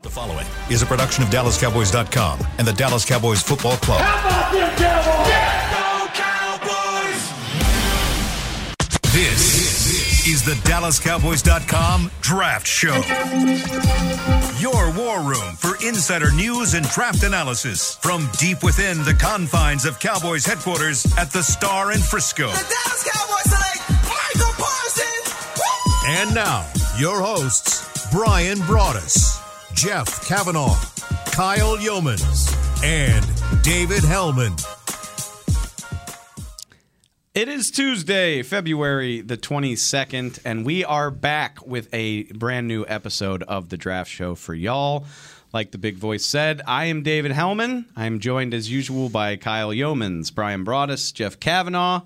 The following is a production of DallasCowboys.com and the Dallas Cowboys Football Club. How about them Cowboys? This is the DallasCowboys.com Draft Show. Your war room for insider news and draft analysis from deep within the confines of Cowboys headquarters at the Star in Frisco. The Dallas Cowboys select Micah Parsons. Woo! And now, your hosts, Bryan Broaddus, Jeff Cavanaugh, Kyle Youmans, and David Helman. It is Tuesday, February the 22nd, and we are back with a brand new episode of the Draft Show for y'all. Like the big voice said, I am David Helman. I am joined as usual by Kyle Youmans, Bryan Broaddus, Jeff Cavanaugh.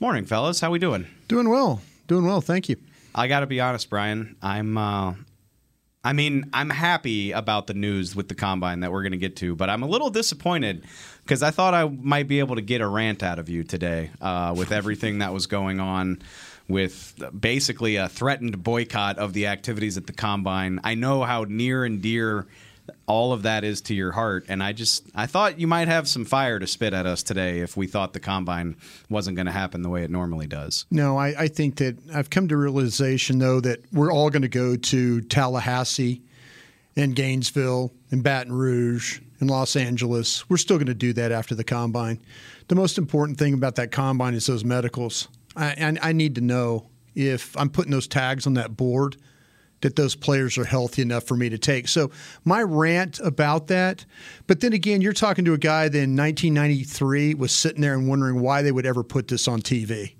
Morning, fellas. How we doing? Doing well. Doing well. Thank you. I got to be honest, Brian. I'm uh I mean, I'm happy about the news with the combine that we're going to get to, but I'm a little disappointed because I thought I might be able to get a rant out of you today uh, with everything that was going on with basically a threatened boycott of the activities at the combine. I know how near and dear all of that is to your heart and i just i thought you might have some fire to spit at us today if we thought the combine wasn't going to happen the way it normally does No, I, I think that I've come to realization though that we're all going to go to Tallahassee and Gainesville and Baton Rouge and Los Angeles. We're still going to do that after the combine. The most important thing about that combine is those medicals. I, I need to know if I'm putting those tags on that board that those players are healthy enough for me to take. So my rant about that, but then again, you're talking to a guy that in 1993 was sitting there and wondering why they would ever put this on TV.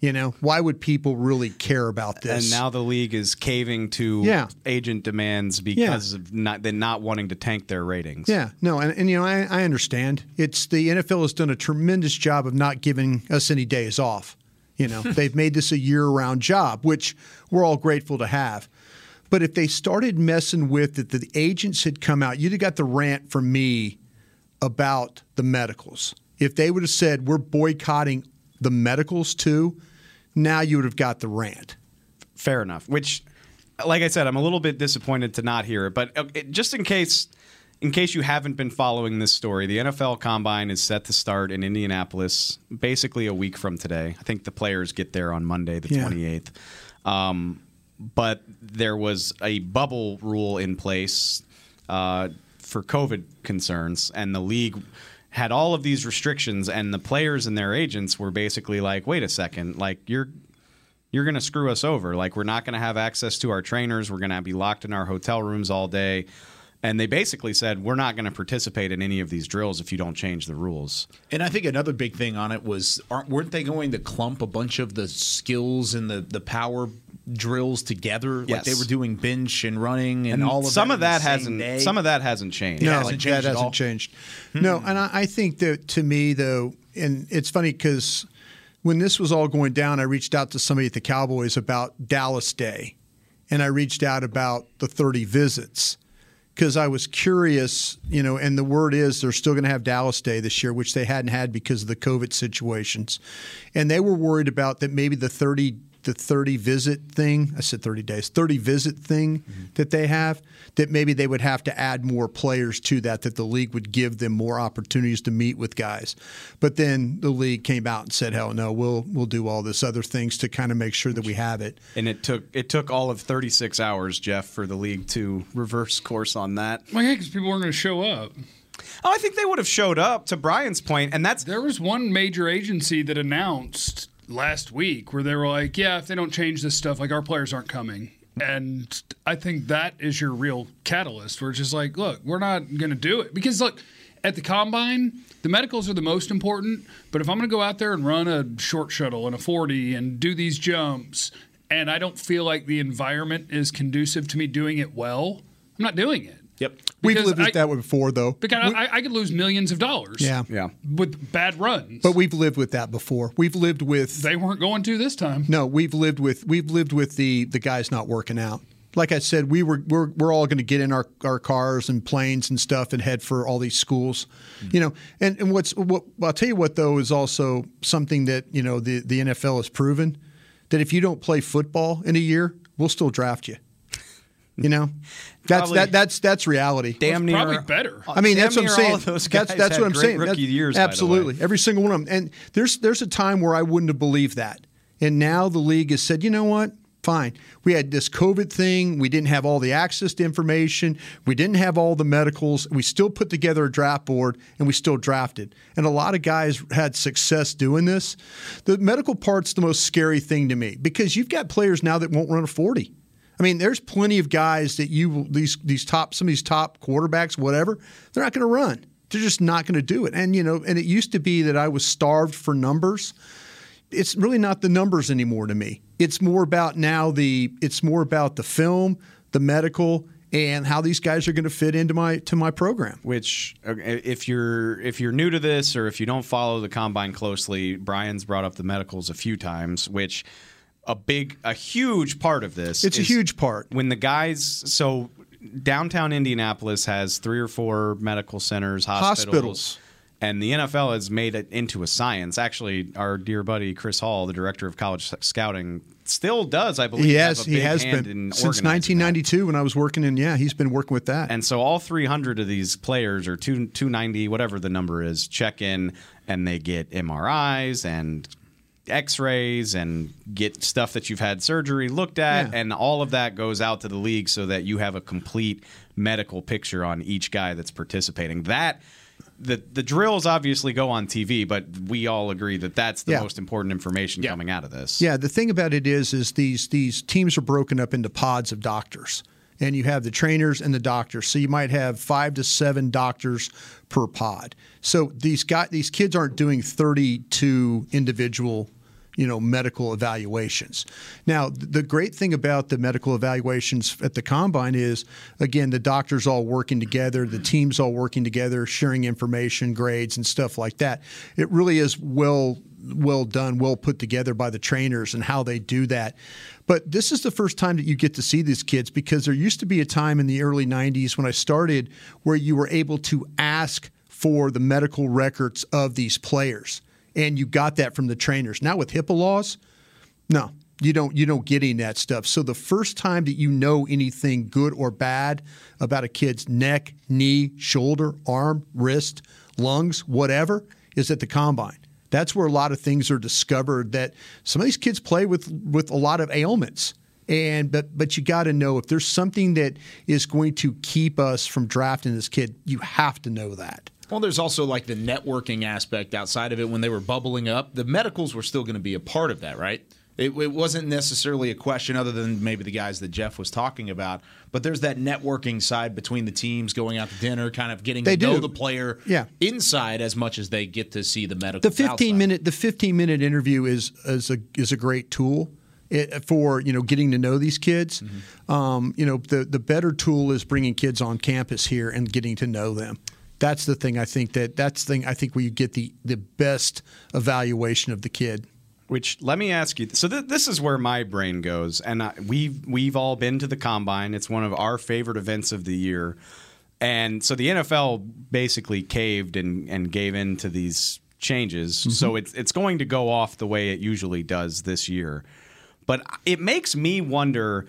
You know, why would people really care about this? And now the league is caving to Yeah. agent demands because of not they're not wanting to tank their ratings. Yeah, no, and, and you know, I, I understand. It's the NFL has done a tremendous job of not giving us any days off. You know, they've made this a year-round job, which we're all grateful to have. But if they started messing with it, the agents had come out. You'd have got the rant from me about the medicals. If they would have said we're boycotting the medicals too, now you would have got the rant. Fair enough. Which, like I said, I'm a little bit disappointed to not hear it. But uh, just in case, in case you haven't been following this story, the NFL Combine is set to start in Indianapolis basically a week from today. I think the players get there on Monday, the Yeah. 28th. Um, but there was a bubble rule in place uh, for COVID concerns, and the league had all of these restrictions, and the players and their agents were basically like, "Wait a second, like you're." you're going to screw us over. Like, we're not going to have access to our trainers. We're going to be locked in our hotel rooms all day. And they basically said, we're not going to participate in any of these drills if you don't change the rules. And I think another big thing on it was aren't weren't they going to clump a bunch of the skills and the, the power drills together? Like they were doing bench and running and, all of that. some that of that hasn't. day. Some of that hasn't changed. No, hasn't changed that hasn't all? changed. Hmm. No, and I, I think that to me though, and it's funny because when this was all going down, I reached out to somebody at the Cowboys about Dallas Day, and I reached out about the 30 visits because I was curious, you know. And the word is they're still going to have Dallas Day this year, which they hadn't had because of the COVID situations, and they were worried about that maybe the 30 the 30 visit thing. I said 30 days, 30 visit thing mm-hmm. that they have, that maybe they would have to add more players to that, that the league would give them more opportunities to meet with guys. But then the league came out and said, hell no, we'll we'll do all this other things to kind of make sure that we have it. And it took it took all of 36 hours, Jeff, for the league to reverse course on that. Well, yeah, because people weren't going to show up. Oh, I think they would have showed up. To Brian's point, and that's There was one major agency that announced last week where they were like, yeah, if they don't change this stuff, like our players aren't coming. And I think that is your real catalyst We're just like, look, we're not going to do it. Because, look, at the combine, the medicals are the most important. But if I'm going to go out there and run a short shuttle and a 40 and do these jumps, and I don't feel like the environment is conducive to me doing it well, I'm not doing it. Yep. We've Because lived with I- that one before, though. Because I, I could lose millions of dollars. Yeah. yeah. With bad runs. But we've lived with that before. We've lived with they weren't going to this time. No, we've lived with we've lived with the the guys not working out. Like I said, we were we're we're all going to get in our, our cars and planes and stuff and head for all these schools, hmm. you know. And and what's what I'll tell you what though is also something that you know the the NFL has proven that if you don't play football in a year, we'll still draft you. You know, that's Probably- that that's that's reality. Damn near probably better. Uh, I mean, that's what I'm saying. All of those that's that's what I'm saying. Rookie That's- years, by the way. absolutely, every single one of them. And there's there's a time where I wouldn't have believed that, and now the league has said, you know what? Fine. We had this COVID thing. We didn't have all the access to information. We didn't have all the medicals. We still put together a draft board and we still drafted. And a lot of guys had success doing this. The medical part's the most scary thing to me because you've got players now that won't run a 40. I mean, there's plenty of guys that you these these top some of these top quarterbacks, whatever, they're not going to run. They're just not going to do it. And you know, and it used to be that I was starved for numbers. It's really not the numbers anymore to me. It's more about now the it's more about the film, the medical, and how these guys are going to fit into my to my program. Which, uh, if you're if you're new to this or if you don't follow the combine closely, Brian's brought up the medicals a few times. Which a big, a huge part of this. It's a huge part. when the guys. So downtown Indianapolis has three or four medical centers, hospitals. Hospitals. And the NFL has made it into a science. Actually, our dear buddy Chris Hall, the director of college scouting, still does, I believe, He have has a he has been in since organizing that. 1992 when I was working in yeah, he's been working with that. And so all 300 of these players, or two, 290, whatever the number is, check in and they get MRIs and X-rays and get stuff that you've had surgery looked at, Yeah. and all of that goes out to the league so that you have a complete medical picture on each guy that's participating. That the the drills obviously go on TV, but we all agree that that's the Yeah. most important information Yeah. coming out of this. Yeah, the thing about it is, is these these teams are broken up into pods of doctors, and you have the trainers and the doctors. So you might have five to seven doctors per pod. So these guys, these kids aren't doing thirty two individual. You know, medical evaluations. Now, the great thing about the medical evaluations at the combine is, again, the doctors all working together, the teams all working together, sharing information, grades, and stuff like that. It really is well well done, well put together by the trainers and how they do that. But this is the first time that you get to see these kids because there used to be a time in the early 90s when I started where you were able to ask for the medical records of these players and you got that from the trainers. Now with HIPAA laws, no, you don't you don't get any that stuff. So the first time that you know anything good or bad about a kid's neck, knee, shoulder, arm, wrist, lungs, whatever, is at the combine. That's where a lot of things are discovered that some of these kids play with with a lot of ailments. And but but you got to know if there's something that is going to keep us from drafting this kid, you have to know that. Well, there's also like the networking aspect outside of it. When they were bubbling up, the medicals were still going to be a part of that, right? It, it wasn't necessarily a question, other than maybe the guys that Jeff was talking about. But there's that networking side between the teams, going out to dinner, kind of getting They to know the player Yeah. inside as much as they get to see the medical. the 15 minute the 15 minute interview is is a is a great tool it, for you know getting to know these kids. Um, you know the the better tool is bringing kids on campus here and getting to know them. That's the thing I think that that's the thing I think where you get the the best evaluation of the kid. Which let me ask you. So th- this is where my brain goes, and I, we've we've all been to the combine. It's one of our favorite events of the year, and so the NFL basically caved and and gave in to these changes. Mm-hmm. So it's it's going to go off the way it usually does this year, but it makes me wonder.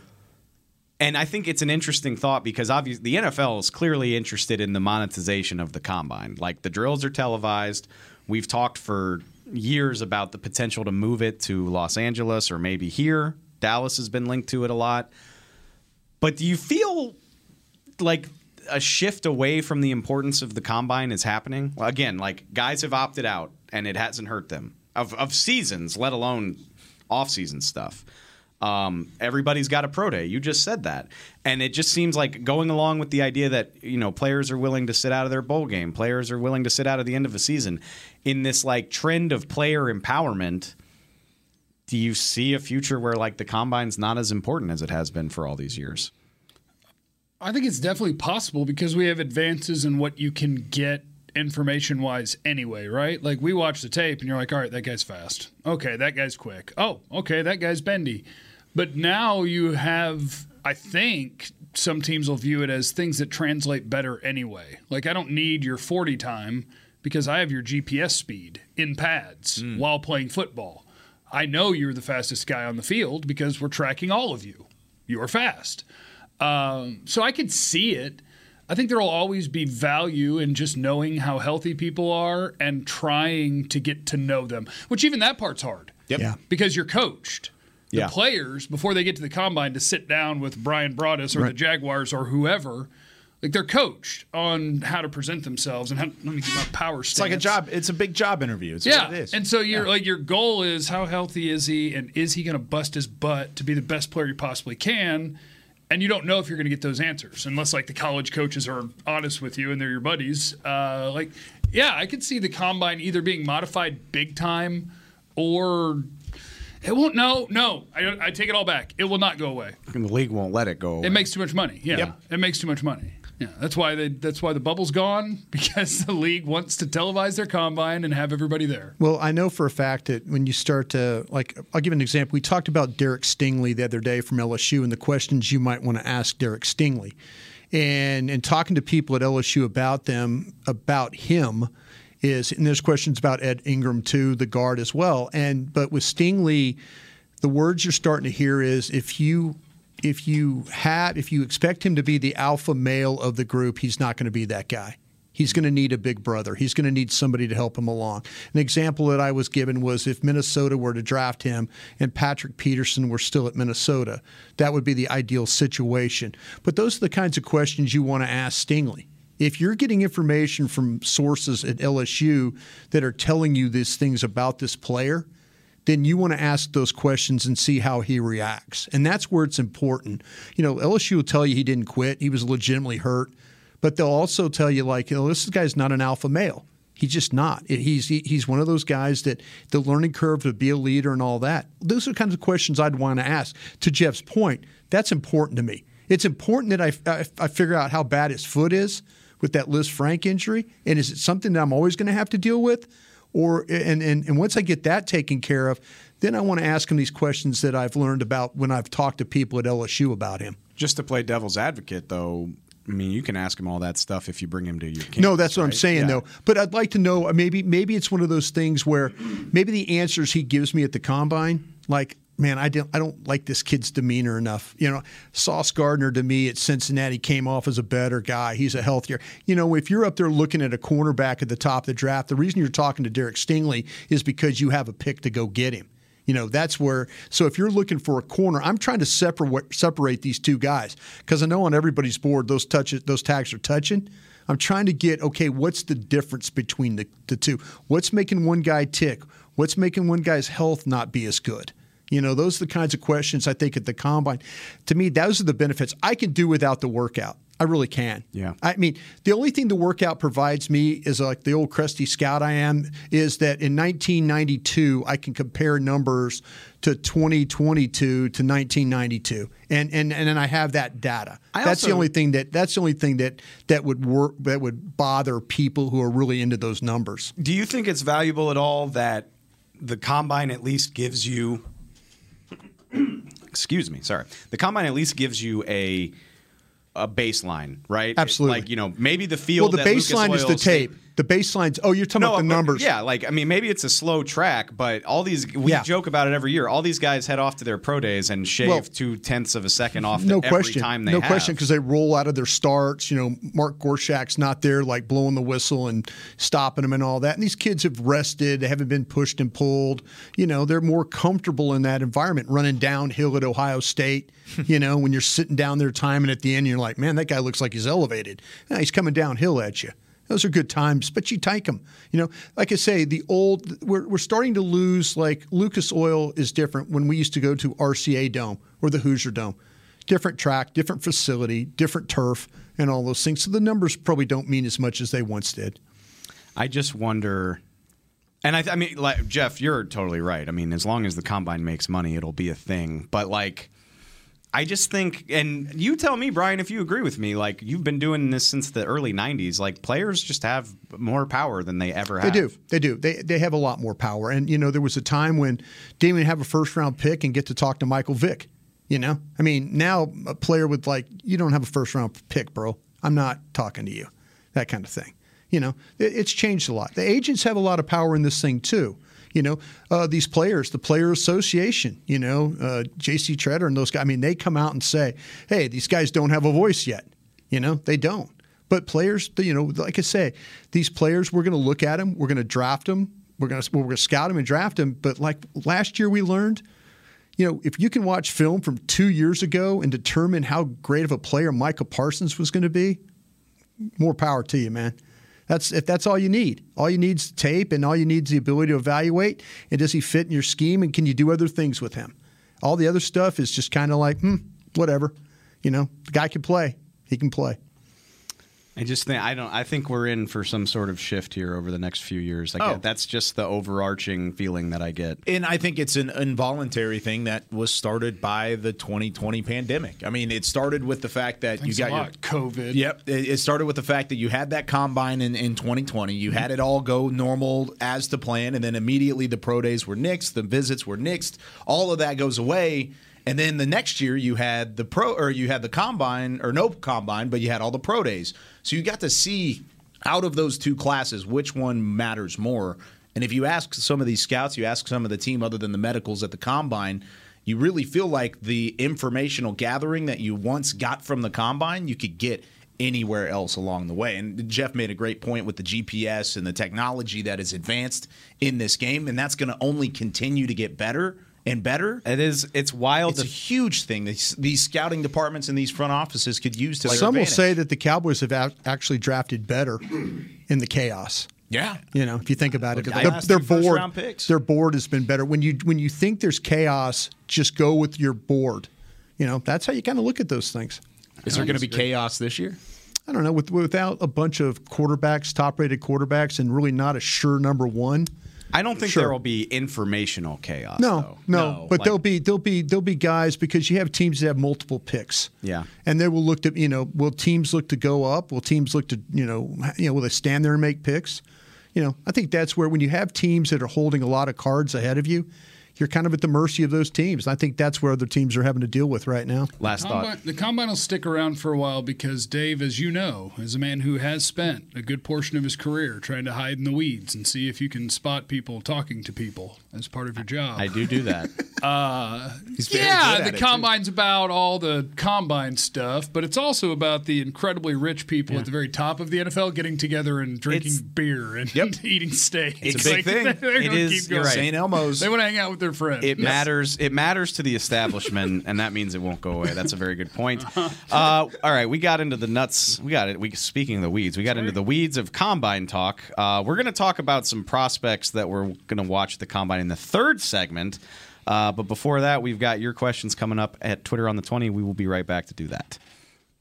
And I think it's an interesting thought because obviously the NFL is clearly interested in the monetization of the combine. Like the drills are televised. We've talked for years about the potential to move it to Los Angeles or maybe here. Dallas has been linked to it a lot. But do you feel like a shift away from the importance of the combine is happening? Well, again, like guys have opted out and it hasn't hurt them of, of seasons, let alone off-season stuff. Um, everybody's got a pro day. You just said that, and it just seems like going along with the idea that you know players are willing to sit out of their bowl game, players are willing to sit out at the end of a season. In this like trend of player empowerment, do you see a future where like the combine's not as important as it has been for all these years? I think it's definitely possible because we have advances in what you can get information wise anyway, right? Like we watch the tape and you're like, all right, that guy's fast. Okay, that guy's quick. Oh, okay, that guy's bendy. But now you have, I think some teams will view it as things that translate better anyway. Like I don't need your 40 time because I have your GPS speed in pads while playing football. I know you're the fastest guy on the field because we're tracking all of you. You're fast. Um, so I could see it. I think there will always be value in just knowing how healthy people are and trying to get to know them, which even that part's hard. Yep. Yeah. Because you're coached. The Yeah. players, before they get to the combine, to sit down with Bryan Broaddus or the Jaguars or whoever, like they're coached on how to present themselves and how, let me get my power It's like a job. It's a big job interview. It's yeah, what it is. and so your like your goal is how healthy is he, and is he going to bust his butt to be the best player you possibly can? And you don't know if you're going to get those answers unless like the college coaches are honest with you and they're your buddies. Uh, like, yeah, I could see the combine either being modified big time or it won't. No, no, I, I take it all back. It will not go away. And the league won't let it go. It makes too much money. Yeah, Yep. it makes too much money. Yeah, that's why they. That's why the bubble's gone because the league wants to televise their combine and have everybody there. Well, I know for a fact that when you start to like, I'll give an example. We talked about Derek Stingley the other day from LSU and the questions you might want to ask Derek Stingley, and and talking to people at LSU about them about him is, and there's questions about Ed Ingram too, the guard as well. And but with Stingley, the words you're starting to hear is if you if you have if you expect him to be the alpha male of the group, he's not going to be that guy. He's going to need a big brother. He's going to need somebody to help him along. An example that I was given was if Minnesota were to draft him and Patrick Peterson were still at Minnesota, that would be the ideal situation. But those are the kinds of questions you want to ask Stingley. If you're getting information from sources at LSU that are telling you these things about this player, then you want to ask those questions and see how he reacts. And that's where it's important. You know, LSU will tell you he didn't quit, he was legitimately hurt, but they'll also tell you, like, this guy's not an alpha male. He's just not. He's he's one of those guys that the learning curve to be a leader and all that. Those are the kinds of questions I'd want to ask. To Jeff's point, that's important to me. It's important that I, I, I figure out how bad his foot is with that Lisfranc injury, and is it something that I'm always going to have to deal with? or and, and and once I get that taken care of, then I want to ask him these questions that I've learned about when I've talked to people at LSU about him. Just to play devil's advocate, though, I mean, you can ask him all that stuff if you bring him to your camp. no, that's what I'm saying Yeah. though. But I'd like to know uh, maybe maybe it's one of those things where maybe the answers he gives me at the combine, like man, I don't I don't like this kid's demeanor enough. You know, Sauce Gardner to me at Cincinnati came off as a better guy. He's a healthier. You know, if you're up there looking at a cornerback at the top of the draft, the reason you're talking to Derek Stingley is because you have a pick to go get him. You know, that's where. So if you're looking for a corner, I'm trying to separate separate these two guys because I know on everybody's board those touches, those tags are touching. I'm trying to get okay. What's the difference between the, the two? What's making one guy tick? What's making one guy's health not be as good? You know, those are the kinds of questions I think at the combine. To me, those are the benefits. I can do without the workout. I really can. Yeah. I mean, the only thing the workout provides me is like the old crusty scout I am, is that in 1992, I can compare numbers to 2022 to 1992. And, and, and then I have that data. I that's the only thing that that's the only thing that that would work that would bother people who are really into those numbers. Do you think it's valuable at all that the combine at least gives you? Excuse me, sorry. The combine at least gives you a a baseline, right? Absolutely. Like you know, maybe the field. Well, the that Lucas baseline is the State- tape. The baseline's oh, you're talking about the but- numbers. Yeah, like I mean, maybe it's a slow track, but all these we Yeah. joke about it every year. All these guys head off to their pro days and shave Well, two tenths of a second off no every question. time they no have. question, because they roll out of their starts. You know, Mark Gorshak's not there, like blowing the whistle and stopping them and all that. And these kids have rested; they haven't been pushed and pulled. You know, they're more comfortable in that environment, running downhill at Ohio State. you know, when you're sitting down there timing at the end, you're like, man, that guy looks like he's elevated. He's coming downhill at you. Those are good times, but you take them. You know, like I say, the old we're we're starting to lose. Like Lucas Oil is different when we used to go to RCA Dome or the Hoosier Dome different track, different facility, different turf, and all those things. So the numbers probably don't mean as much as they once did. I just wonder. And I, I mean, like Jeff, you're totally right. I mean, as long as the combine makes money, it'll be a thing. But like, I just think, and you tell me, Brian, if you agree with me. Like, you've been doing this since the early '90s. Like, players just have more power than they ever have. They do. They do. They they have a lot more power. And you know, there was a time when didn't even have a first round pick and get to talk to Michael Vick. You know, I mean, now a player with like, you don't have a first round pick, bro. I'm not talking to you. That kind of thing. You know, it, it's changed a lot. The agents have a lot of power in this thing too. You know, uh, these players, the player association, you know, uh, J.C. Tretter and those guys. I mean, they come out and say, "Hey, these guys don't have a voice yet." You know, they don't. But players, you know, like I say, these players, we're going to look at them, we're going to draft them, we're going to we're going to scout them and draft them. But like last year, we learned, you know, if you can watch film from two years ago and determine how great of a player Micah Parsons was going to be, more power to you, man. That's if that's all you need. All you need is tape, and all you need is the ability to evaluate. And does he fit in your scheme? And can you do other things with him? All the other stuff is just kind of like, hmm, whatever. You know, the guy can play. He can play. I just think I don't. I think we're in for some sort of shift here over the next few years. Like Oh. that's just the overarching feeling that I get. And I think it's an involuntary thing that was started by the 2020 pandemic. I mean, it started with the fact that Thanks you a got your COVID. Yep. It it started with the fact that you had that combine in, in 2020. You had it all go normal as to plan, and then immediately the pro days were nixed, the visits were nixed. All of that goes away. And then the next year you had the pro or you had the combine or no combine, but you had all the pro days. So you got to see out of those two classes which one matters more. And if you ask some of these scouts, you ask some of the team other than the medicals at the combine, you really feel like the informational gathering that you once got from the combine, you could get anywhere else along the way. And Jeff made a great point with the GPS and the technology that is advanced in this game, and that's going to only continue to get better and better. It is. It's wild. It's a huge thing. These, these scouting departments and these front offices could use to their Some will say that the Cowboys have ac- actually drafted better in the chaos. yeah. You know, if you think about it, Look at the their, last their two first board, picks. their board has been better. When you when you think there's chaos, just go with your board. You know, that's how you kind of look at those things. Is there going to be chaos this year? I don't know, with, without a bunch of quarterbacks, top-rated quarterbacks, and really not a sure number one. I don't think Sure. there will be informational chaos. No, though. no, but Like- there'll be there'll be there'll be guys because you have teams that have multiple picks. Yeah. and they will look to you know will teams look to go up? Will teams look to you know you know will they stand there and make picks? You know, I think that's where when you have teams that are holding a lot of cards ahead of you, you're kind of at the mercy of those teams. I think that's where other teams are having to deal with right now. last thought. Combine, the combine will stick around for a while because Dave, as you know, is a man who has spent a good portion of his career trying to hide in the weeds and see if you can spot people talking to people as part of your job. I do do that. Uh, He's very good yeah, at the it, too. combine's about all the combine stuff, but it's also about the incredibly rich people at the very top of the NFL getting together and drinking It's- beer and Yep. eating steak. It's a big thing. They're gonna keep you're going. right. St. Elmo's. They want to hang out with their friends. It matters. It matters to the establishment, and that means it won't go away. That's a very good point. Uh, all right, we got into the nuts. We got it. We speaking of the weeds, we got into the weeds of combine talk. Uh, we're going to talk about some prospects that we're going to watch the combine in the third segment. Uh, but before that, we've got your questions coming up at Twitter on the twenty. We will be right back to do that.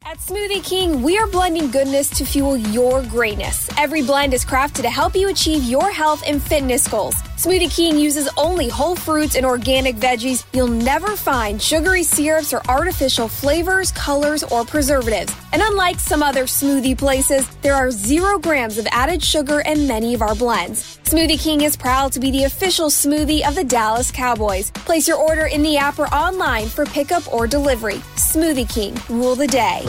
At Smoothie King, we are blending goodness to fuel your greatness. Every blend is crafted to help you achieve your health and fitness goals. Smoothie King uses only whole fruits and organic veggies. You'll never find sugary syrups or artificial flavors, colors, or preservatives. And unlike some other smoothie places, there are zero grams of added sugar in many of our blends. Smoothie King is proud to be the official smoothie of the Dallas Cowboys. Place your order in the app or online for pickup or delivery. Smoothie King, rule the day.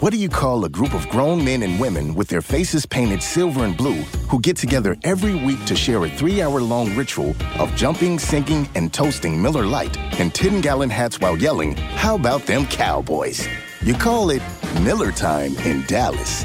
What do you call a group of grown men and women with their faces painted silver and blue who get together every week to share a three hour long ritual of jumping, singing, and toasting Miller Lite in 10 gallon hats while yelling, How about them Cowboys? You call it Miller Time in Dallas.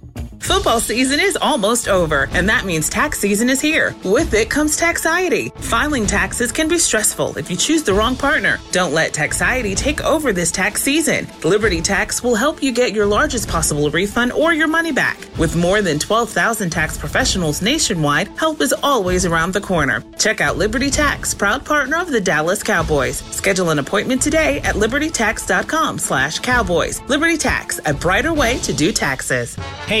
Football season is almost over, and that means tax season is here. With it comes taxiety. Filing taxes can be stressful if you choose the wrong partner. Don't let taxiety take over this tax season. Liberty Tax will help you get your largest possible refund or your money back. With more than 12,000 tax professionals nationwide, help is always around the corner. Check out Liberty Tax, proud partner of the Dallas Cowboys. Schedule an appointment today at libertytax.com slash cowboys. Liberty Tax, a brighter way to do taxes. Hey,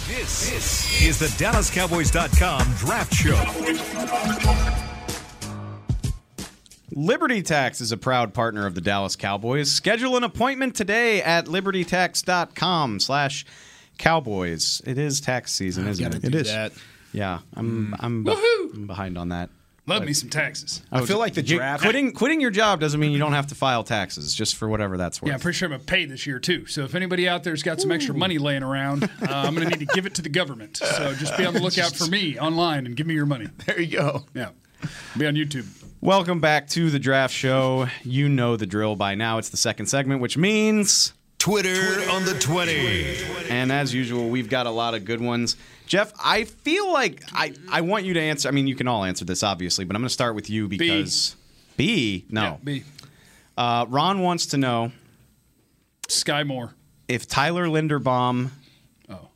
This, this is the DallasCowboys.com Draft Show. Liberty Tax is a proud partner of the Dallas Cowboys. Schedule an appointment today at libertytax.com slash cowboys. It is tax season, isn't it? It is. That. Yeah, I'm I'm, be- I'm behind on that. Love me some taxes. I feel like the draft. quitting quitting your job doesn't mean you don't have to file taxes, just for whatever that's worth. Yeah, I'm pretty sure I'm gonna pay this year too. So if anybody out there's got some extra money laying around, uh, I'm gonna need to give it to the government. So just be on the lookout for me online and give me your money. There you go. Yeah, be on YouTube. Welcome back to the draft show. You know the drill by now. It's the second segment, which means Twitter, on the 20. And as usual, we've got a lot of good ones. Jeff, I feel like I, I want you to answer. I mean, you can all answer this, obviously, but I'm going to start with you because B. no. Yeah, B. Uh, Ron wants to know Sky Moore. if Tyler Linderbaum Oh.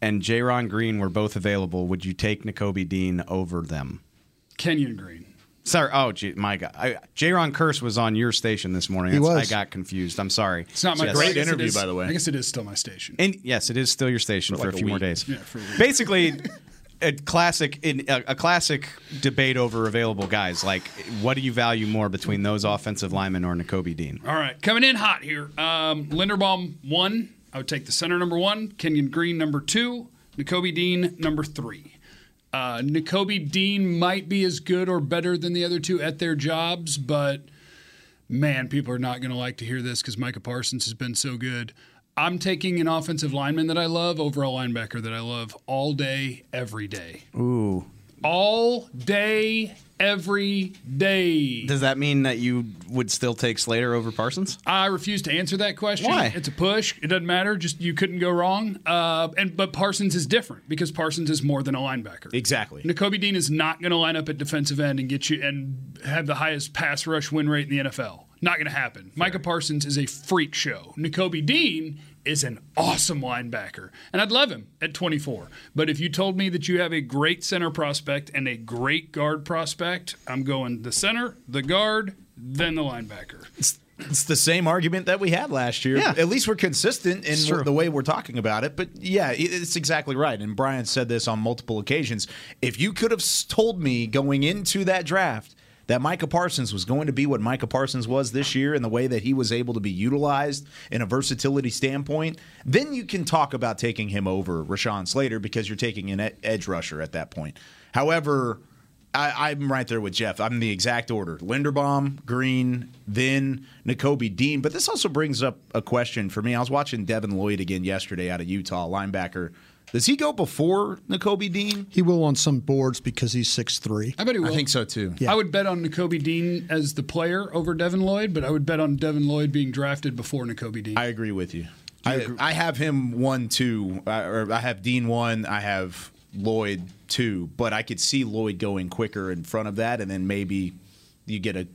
and Jaron Green were both available, would you take Nakobe Dean over them? Kenyon Green. Sorry. Oh, gee, my God. I, Jayron Kearse was on your station this morning. He That's- was. I got confused. I'm sorry. It's not my Yes. I Great guess it interview, is- by the way. I guess it is still my station. And yes, it is still your station for, like a a few more week. days. Yeah, for a week. Basically, a classic in a, a classic debate over available guys. Like, what do you value more between those offensive linemen or Nakobe Dean? All right, coming in hot here. Um, Linderbaum one. I would take the center number one. Kenyon Green number two. Nakobe Dean number three. Uh, Nakobe Dean might be as good or better than the other two at their jobs, but man, people are not going to like to hear this because Micah Parsons has been so good. I'm taking an offensive lineman that I love over a linebacker that I love all day, every day. Ooh. All day, every day. Does that mean that you would still take Slater over Parsons? I refuse to answer that question. Why? It's a push. It doesn't matter. Just you couldn't go wrong. Uh, and but Parsons is different because Parsons is more than a linebacker. Exactly. Nakobe Dean is not going to line up at defensive end and get you and have the highest pass rush win rate in the NFL. Not going to happen. Micah Parsons is a freak show. Nakobe Dean is an awesome linebacker, and I'd love him at 24. But if you told me that you have a great center prospect and a great guard prospect, I'm going the center, the guard, then the linebacker. It's the same argument that we had last year. Yeah. At least we're consistent in true. the way we're talking about it. But yeah, it's exactly right. And Brian said this on multiple occasions. If you could have told me going into that draft that Micah Parsons was going to be what Micah Parsons was this year and the way that he was able to be utilized in a versatility standpoint, then you can talk about taking him over Rashawn Slater because you're taking an edge rusher at that point. However, I, I'm right there with Jeff. I'm in the exact order: Linderbaum, Green, then Nakobe Dean. But this also brings up a question for me. I was watching Devin Lloyd again yesterday out of Utah, linebacker. Does he go before Nakobe Dean? He will on some boards because he's six three. I bet he will. I think so too. Yeah. I would bet on Nakobe Dean as the player over Devin Lloyd, but I would bet on Devin Lloyd being drafted before Nakobe Dean. I agree with you. I, I have him one, two, uh, or I have Dean one. I have Lloyd two, but I could see Lloyd going quicker in front of that, and then maybe you get a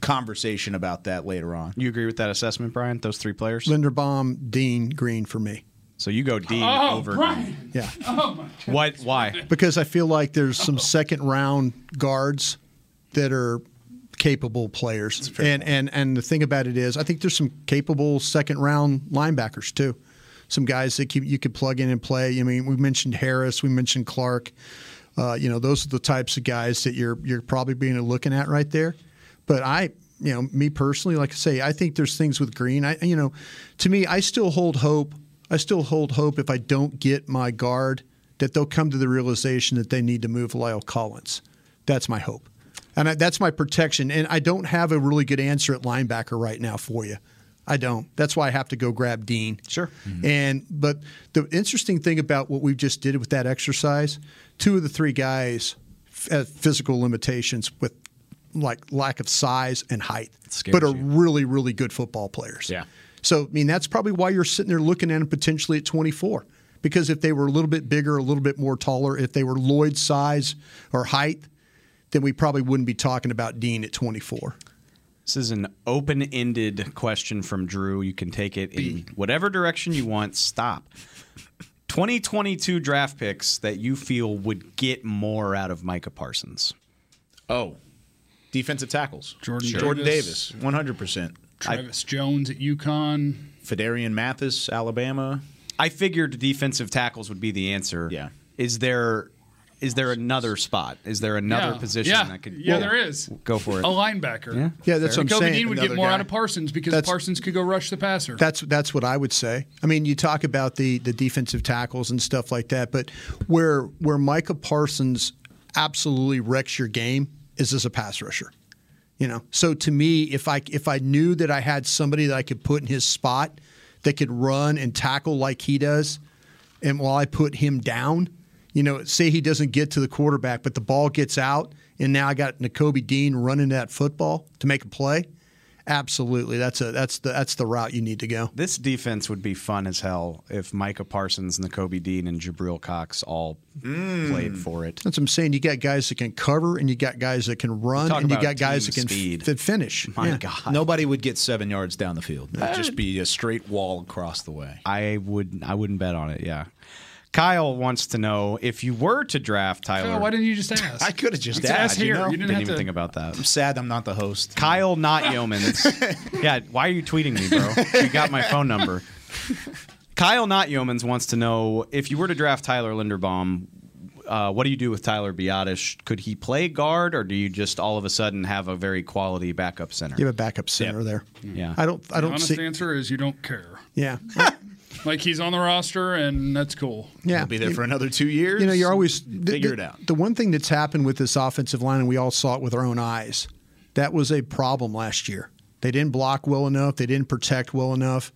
conversation about that later on. You agree with that assessment, Brian? Those three players. Linderbaum, Dean, Green for me. So you go Dean oh, over. Brian! Yeah, Oh my! What? Why? because I feel like there's some second round guards that are capable players, and and and the thing about it is, I think there's some capable second round linebackers too. Some guys that keep, you could plug in and play. I mean, we mentioned Harris, we mentioned Clark. Uh, you know, those are the types of guys that you're you're probably being looking at right there. But I, you know, me personally, like I say, I think there's things with Green. I, you know, to me, I still hold hope. I still hold hope if I don't get my guard that they'll come to the realization that they need to move La'el Collins. That's my hope, and I, that's my protection. And I don't have a really good answer at linebacker right now for you. I don't. That's why I have to go grab Dean. Sure. Mm-hmm. And but the interesting thing about what we just did with that exercise, two of the three guys have physical limitations with like lack of size and height, but are you. really really good football players. Yeah. So, I mean, that's probably why you're sitting there looking at him potentially at 24. Because if they were a little bit bigger, a little bit more taller, if they were Lloyd size or height, then we probably wouldn't be talking about Dean at 24. This is an open ended question from Drew. You can take it in whatever direction you want. Stop. 2022 draft picks that you feel would get more out of Micah Parsons. Oh, defensive tackles. Jordan Jordan Davis. Davis, 100%. Travis Jones at UConn. Phidarian Mathis, Alabama. I figured defensive tackles would be the answer. Yeah. Is there is there another spot? Is there another Yeah. position Yeah. that could Yeah, there is. Go for it. A linebacker. Yeah. Yeah, that's what I'm Kobe saying. Dean would Another get more guy. out of Parsons because That's- Parsons could go rush the passer. That's that's what I would say. I mean, you talk about the the defensive tackles and stuff like that, but where where Micah Parsons absolutely wrecks your game is as a pass rusher. You know, so to me, if I if I knew that I had somebody that I could put in his spot that could run and tackle like he does, and while I put him down, you know, say he doesn't get to the quarterback, but the ball gets out, and now I got Nakobe Dean running that football to make a play. Absolutely, that's a that's the that's the route you need to go. This defense would be fun as hell if Micah Parsons, Nakobe Dean, and Jabril Cox all Mm. played for it. That's what I'm saying. You got guys that can cover, and you got guys that can run, and you got guys that can speed. f- that finish. My Yeah. God, Nobody would get seven yards down the field. It'd just be a straight wall across the way. I would I wouldn't bet on it. Yeah. Kyle wants to know if you were to draft Tyler. Kyle, why didn't you just ask? I could have just Just ask asked. You here. know? You didn't didn't have even to- think about that. I'm sad I'm not the host. Kyle, not Youmans. yeah, why are you tweeting me, bro? You got my phone number. Kyle, not Youmans, wants to know if you were to draft Tyler Linderbaum, uh, what do you do with Tyler Biadasz? Could he play guard, or do you just all of a sudden have a very quality backup center? You have a backup center there. Yeah. I don't. I The don't honest see. answer is you don't care. Yeah, Like he's on the roster and that's cool. yeah. He'll be there for another two years. You know, you're always the, figure the- it out. The one thing that's happened with this offensive line, and we all saw it with our own eyes, that was a problem last year. They didn't block well enough. They didn't protect well enough.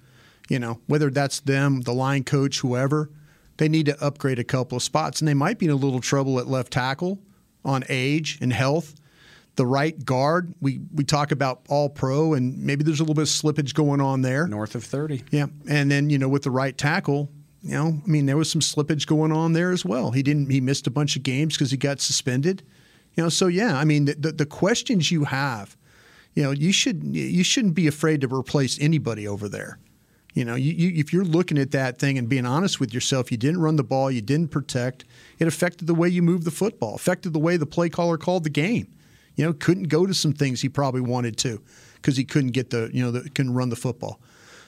You know, whether that's them, the line coach, whoever, they need to upgrade a couple of spots, and they might be in a little trouble at left tackle on age and health. The right guard, we we talk about all pro, and maybe there's a little bit of slippage going on there. North of 30. Yeah, and then you know with the right tackle, you know, I mean there was some slippage going on there as well. He didn't he missed a bunch of games because he got suspended. You know, so yeah, I mean the, the the questions you have, you know, you should you shouldn't be afraid to replace anybody over there. You know, you, you, if you're looking at that thing and being honest with yourself, you didn't run the ball, you didn't protect. It affected the way you moved the football, affected the way the play caller called the game. You know, couldn't go to some things he probably wanted to because he couldn't get the you know the, couldn't run the football.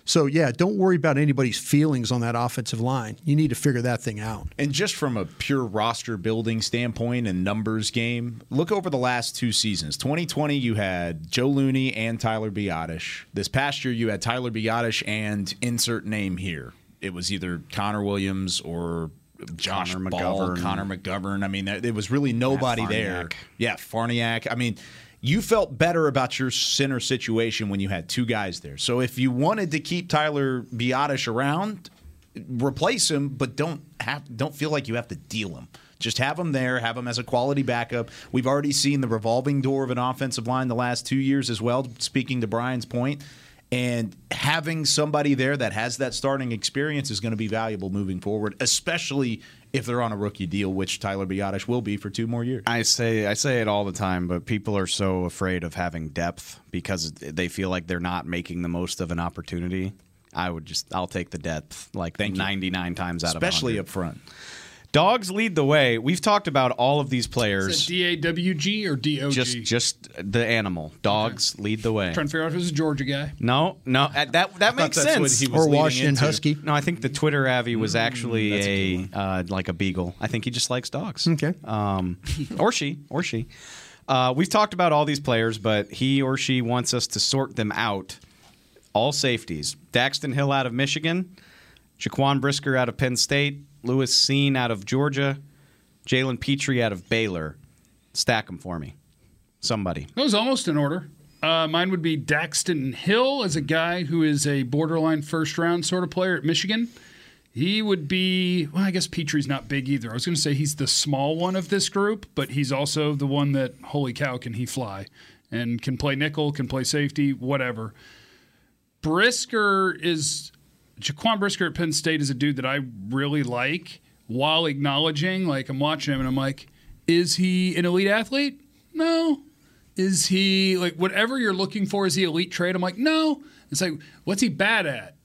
So yeah, don't worry about anybody's feelings on that offensive line. You need to figure that thing out. And just from a pure roster building standpoint and numbers game, look over the last two seasons. 2020, you had Joe Looney and Tyler Biadasz. This past year, you had Tyler Biadasz and insert name here. It was either Connor Williams or Josh Connor Ball, McGovern. Connor McGovern. I mean, there, there was really nobody there. Yeah, Farniok. I mean, you felt better about your center situation when you had two guys there. So if you wanted to keep Tyler Biadasz around, replace him, but don't have don't feel like you have to deal him. Just have him there, have him as a quality backup. We've already seen the revolving door of an offensive line the last two years as well. Speaking to Brian's point, and having somebody there that has that starting experience is going to be valuable moving forward, especially if they're on a rookie deal, which Tyler Biadasz will be for two more years. I say I say it all the time, but people are so afraid of having depth because they feel like they're not making the most of an opportunity. I would just I'll take the depth like Thank you. 99 times out especially of 100. up front. Dogs lead the way. We've talked about all of these players. D A W G or D O G? Just just the animal. Dogs lead the way. trying to figure out if it was a Georgia guy. No, no, uh, that that makes that's what sense. he was Or Washington into. Husky. No, I think the Twitter Avi Mm, was actually a, uh, like a beagle. I think he just likes dogs. Okay. Um, or she, or she. Uh, we've talked about all these players, but he or she wants us to sort them out. All safeties: Daxton Hill out of Michigan, Jaquan Brisker out of Penn State, Lewis Cine out of Georgia, Jalen Pitre out of Baylor. Stack them for me, somebody. That was almost in order. Uh, mine would be Daxton Hill as a guy who is a borderline first round sort of player at Michigan. He would be, well, I guess Pitre's not big either. I was going to say he's the small one of this group, but he's also the one that, holy cow, can he fly and can play nickel, can play safety, whatever. Brisker is Jaquan Brisker at Penn State is a dude that I really like while acknowledging, like I'm watching him and I'm like, is he an elite athlete? No. Is he like whatever you're looking for? Is he elite trade? I'm like, no. It's like, what's he bad at?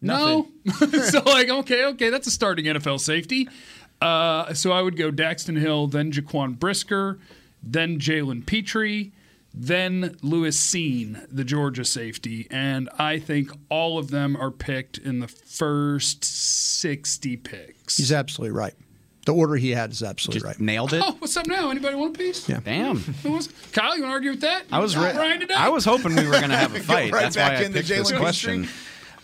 No. so like, okay, okay, that's a starting NFL safety. Uh, so I would go Daxton Hill, then Jaquan Brisker, then Jalen Pitre, then Lewis Cine, the Georgia safety, and I think all of them are picked in the first sixty picks. He's absolutely right. The order he had is absolutely right. Nailed it. Oh, what's up now? Anybody want a piece? Yeah. Damn. Kyle, you want to argue with that? I was You re- Brian today? I was hoping we were going to have a fight. right That's back why I into picked this question.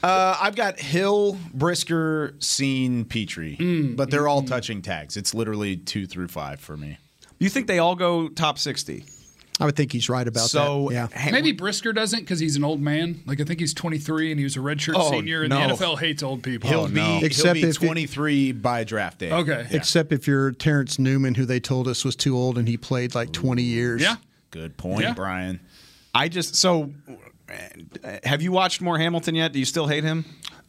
Uh, I've got Hill, Brisker, Cine, Pitre, Mm, but they're all touching tags. It's literally two through five for me. You think they all go top 60? I would think he's right about So, that. Yeah. Maybe Brisker doesn't because he's an old man. Like I think he's 23 and he was a redshirt Oh, senior, and no. the NFL hates old people. He'll oh, be he'll be if it- 23 by draft day. Okay. Except if you're Terrence Newman, who they told us was too old and he played like 20 years. Yeah. Good point, Yeah. Brian. I just so have you watched more Hamilton yet? Do you still hate him?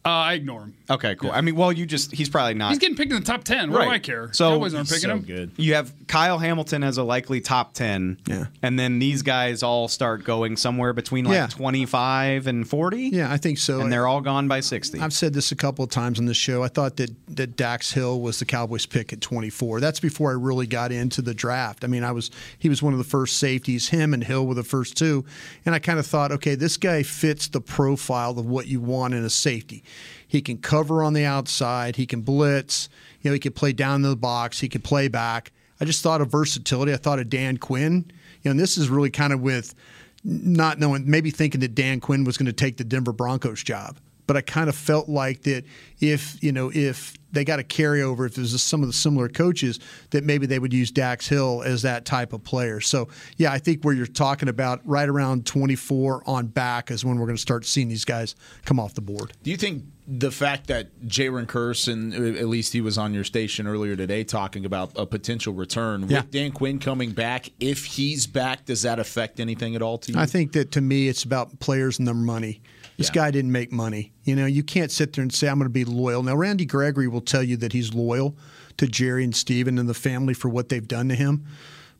Uh, I ignore him. Okay, cool. I mean, well, you just he's probably not. He's getting picked in the top 10. What do Right. I care? So- Cowboys aren't picking so him. good. you have Kyle Hamilton as a likely top 10. Yeah. And then these guys all start going somewhere between like Yeah. 25 and 40. Yeah, I think so. And they're all gone by 60. I've said this a couple of times on the show. I thought that that Dax Hill was the Cowboys pick at 24. That's before I really got into the draft. I mean, I was he was one of the first safeties. Him and Hill were the first two, and I kind of thought, okay, this guy fits the profile of what you want in a safety. He can cover on the outside. He can blitz. You know, he can play down in the box. He can play back. I just thought of versatility. I thought of Dan Quinn. You know, and this is really kind of with not knowing, maybe thinking that Dan Quinn was going to take the Denver Broncos job. But I kind of felt like that if you know if they got a carryover, if there's some of the similar coaches, that maybe they would use Dax Hill as that type of player. So yeah, I think where you're talking about right around 24 on back is when we're going to start seeing these guys come off the board. Do you think the fact that Jayron Kearse and uh, at least he was on your station earlier today talking about a potential return Yeah. with Dan Quinn coming back, if he's back, does that affect anything at all to you? I think that to me, it's about players and their money. This Yeah. guy didn't make money. You know, you can't sit there and say, I'm going to be loyal. Now, Randy Gregory will tell you that he's loyal to Jerry and Stephen and the family for what they've done to him.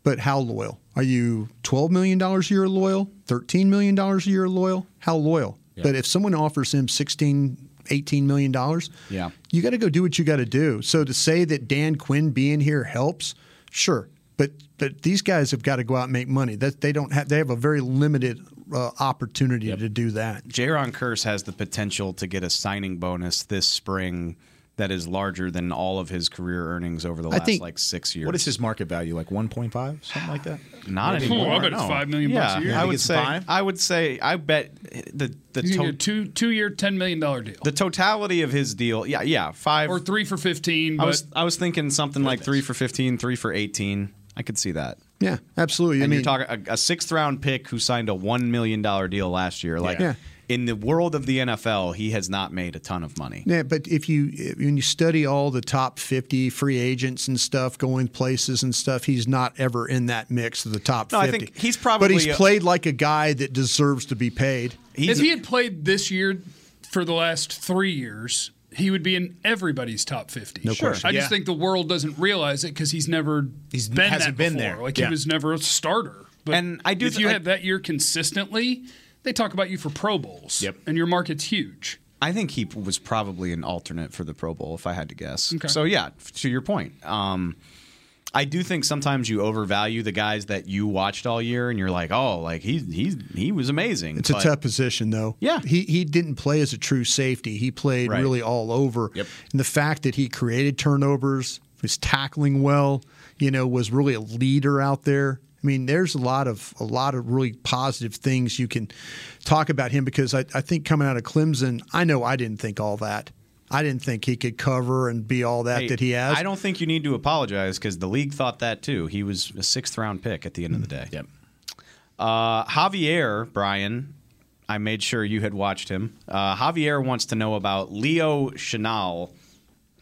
But how loyal? Are you $12 million a year loyal? $13 million a year loyal? How loyal? But if someone offers him 16 $18 million, Yeah. you got to go do what you got to do. So to say that Dan Quinn being here helps, sure. But but these guys have got to go out and make money. That they don't have. They have a very limited uh, opportunity to do that. Jayron Kearse has the potential to get a signing bonus this spring that is larger than all of his career earnings over the I last think- like six years. what is his market value? Like 1.5, something like that? Not Maybe anymore. I bet it's no. five million yeah, bucks a year. I Think would say. five? I would say. I bet the the He's gonna to- get a two two year, ten million dollar deal, the totality of his deal. Yeah, yeah, five. or three for fifteen. But I was I was thinking something like three for 15, three for eighteen. I could see that. Yeah, absolutely. I And mean, you're talking a, a sixth round pick who signed a one million dollar deal last year. Like Yeah. In the world of the NFL, he has not made a ton of money. Yeah, but if you when you study all the top fifty free agents and stuff going places and stuff, he's not ever in that mix of the top No, I think he's probably but he's a- played like a guy that deserves to be paid. He's if he had played this year for the last three years, he would be in everybody's top fifty. No question. I just Yeah. think the world doesn't realize it because he's never He's- been hasn't that been before. there. Like Yeah. he was never a starter. But And I do if th- you I- had that year consistently, they talk about you for Pro Bowls. Yep. and your market's huge. I think he was probably an alternate for the Pro Bowl, if I had to guess. Okay. So yeah, to your point, um, I do think sometimes you overvalue the guys that you watched all year, and you're like, oh, like he he he was amazing. It's a tough position, though. Yeah. he he didn't play as a true safety. He played Right. really all over. Yep. And the fact that he created turnovers, was tackling well, you know, was really a leader out there. I mean, there's a lot of a lot of really positive things you can talk about him because I, I think coming out of Clemson, I know I didn't think all that. I didn't think he could cover and be all that Hey, that he has. I don't think you need to apologize because the league thought that too. He was a sixth round pick at the end of the day. Yep. Uh, Javier, Brian, I made sure you had watched him. Uh, Javier wants to know about Leo Chenal,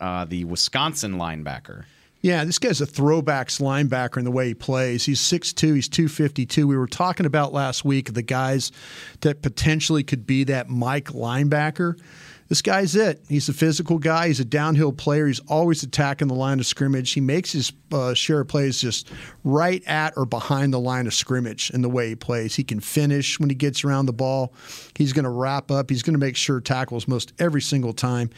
uh, the Wisconsin linebacker. Yeah, this guy's a throwbacks linebacker in the way he plays. He's 6'2, he's 252. We were talking about last week the guys that potentially could be that Mike linebacker. This guy's it. He's a physical guy. He's a downhill player. He's always attacking the line of scrimmage. He makes his uh, share of plays just right at or behind the line of scrimmage in the way he plays. He can finish when he gets around the ball. He's going to wrap up. He's going to make sure tackles most every single time.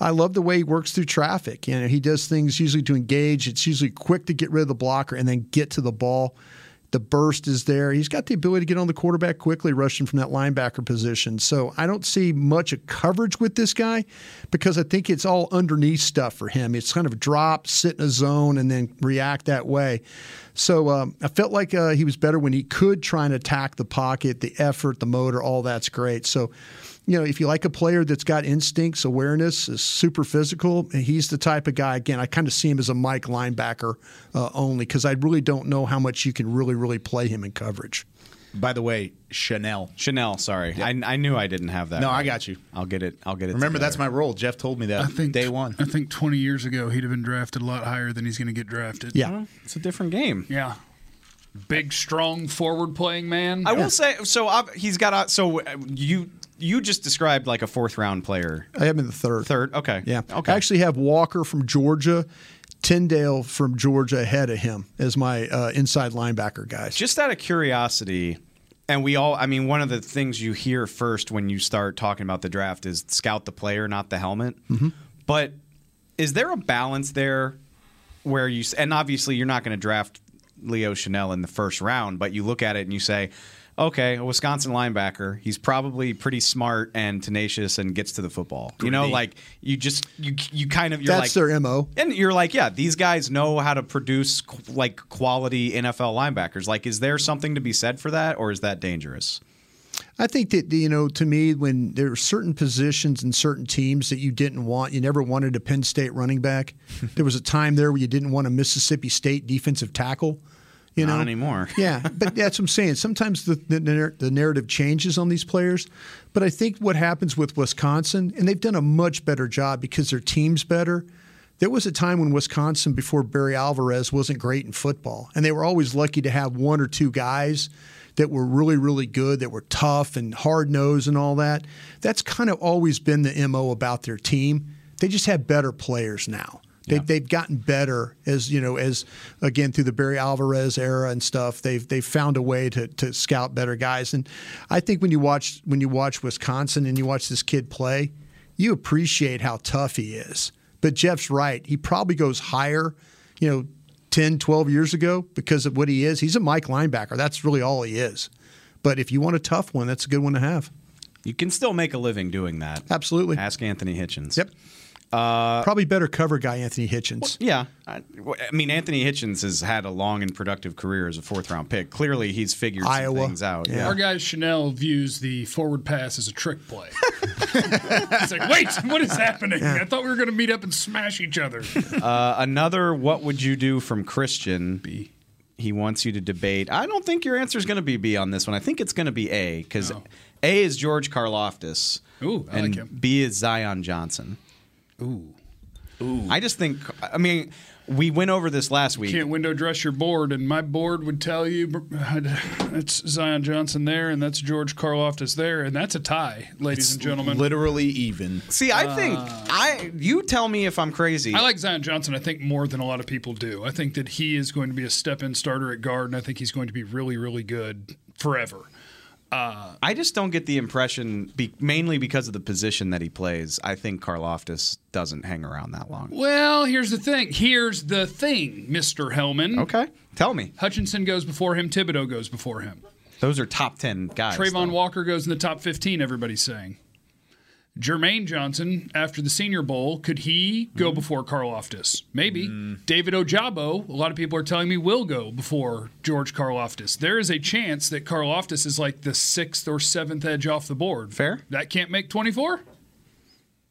I love the way he works through traffic. You know, he does things usually to engage. It's usually quick to get rid of the blocker and then get to the ball. The burst is there. He's got the ability to get on the quarterback quickly, rushing from that linebacker position. So I don't see much of coverage with this guy because I think it's all underneath stuff for him. It's kind of drop, sit in a zone, and then react that way. So um, I felt like uh, he was better when he could try and attack the pocket, the effort, the motor, all that's great. So you know, if you like a player that's got instincts, awareness, is super physical, he's the type of guy. Again, I kind of see him as a Mike linebacker uh, only because I really don't know how much you can really, really play him in coverage. By the way, Chenal. Chenal, sorry. I, I knew I didn't have that. No, I got you. I'll get it. I'll get it. Remember, together. that's my role. Jeff told me that I think day one. I think 20 years ago he'd have been drafted a lot higher than he's going to get drafted. Yeah. It's a different game. Yeah. Big, strong, forward playing man. I will say so. I've, he's got a, so uh, you you just described like a fourth round player. I have him in the third. Third, okay, Yeah. okay. I actually have Walker from Georgia, Tindall from Georgia ahead of him as my uh, inside linebacker guys. just out of curiosity, and we all, I mean, one of the things you hear first when you start talking about the draft is scout the player, not the helmet. Mm-hmm. But is there a balance there where you, and obviously you're not going to draft Leo Chenal in the first round, but you look at it and you say, okay, a Wisconsin linebacker, he's probably pretty smart and tenacious and gets to the football. You know, like you just, you, you kind of, you're That's like, their MO. and you're like, yeah, these guys know how to produce like quality NFL linebackers. Like, is there something to be said for that, or is that dangerous? I think that you know, to me, when there are certain positions and certain teams that you didn't want, you never wanted a Penn State running back. there was a time there where you didn't want a Mississippi State defensive tackle. You Not know, anymore. yeah, but that's what I'm saying. Sometimes the, the the narrative changes on these players, but I think what happens with Wisconsin, and they've done a much better job because their team's better. There was a time when Wisconsin, before Barry Alvarez, wasn't great in football, and they were always lucky to have one or two guys that were really, really good, that were tough and hard nosed and all that. That's kind of always been the mo about their team. They just have better players now. They, They've gotten better as you know, as again through the Barry Alvarez era and stuff. They've they've found a way to, to scout better guys, and I think when you watch when you watch Wisconsin and you watch this kid play, you appreciate how tough he is. But Jeff's right; he probably goes higher, you know, 10, 12 years ago because of what he is. He's a Mike linebacker. That's really all he is. But if you want a tough one, that's a good one to have. You can still make a living doing that. Absolutely. Ask Anthony Hitchens. Yep. Probably better cover guy Anthony Hitchens. Yeah, I, I mean Anthony Hitchens has had a long and productive career as a fourth round pick. Clearly, he's figured some Iowa. things out. Yeah. Our guy Chenal views the forward pass as a trick play. He's like, wait, what is happening? I thought we were going to meet up and smash each other. Uh, another what would you do from Christian? B. He wants you to debate. I don't think your answer is going to be B on this one. I think it's going to be A because Oh. A is George Karlaftis. Ooh, I and like him. B is Zion Johnson. Ooh. Ooh. I just think. I mean, we went over this last week. You Can't window dress your board, and my board would tell you that's Zion Johnson there, and that's George Karlaftis there, and that's a tie, ladies and gentlemen. Literally even. See, I think ah. I. You tell me if I'm crazy. I like Zion Johnson, I think, more than a lot of people do. I think that he is going to be a step in starter at guard, and I think he's going to be really, really good forever. I just don't get the impression, be, mainly because of the position that he plays. I think Karlaftis doesn't hang around that long. Well, here's the thing. Here's the thing, Mr. Helman. Okay, tell me. Hutchinson goes before him, Thibodeaux goes before him. Those are top ten guys. Travon though. Walker goes in the top 15, everybody's saying. Jermaine Johnson, after the Senior Bowl, could he go mm-hmm. before Karlaftis? Maybe. Mm-hmm. David Ojabo, a lot of people are telling me, will go before George Karlaftis. There is a chance that Karlaftis is like the sixth or seventh edge off the board. Fair. That can't make 24?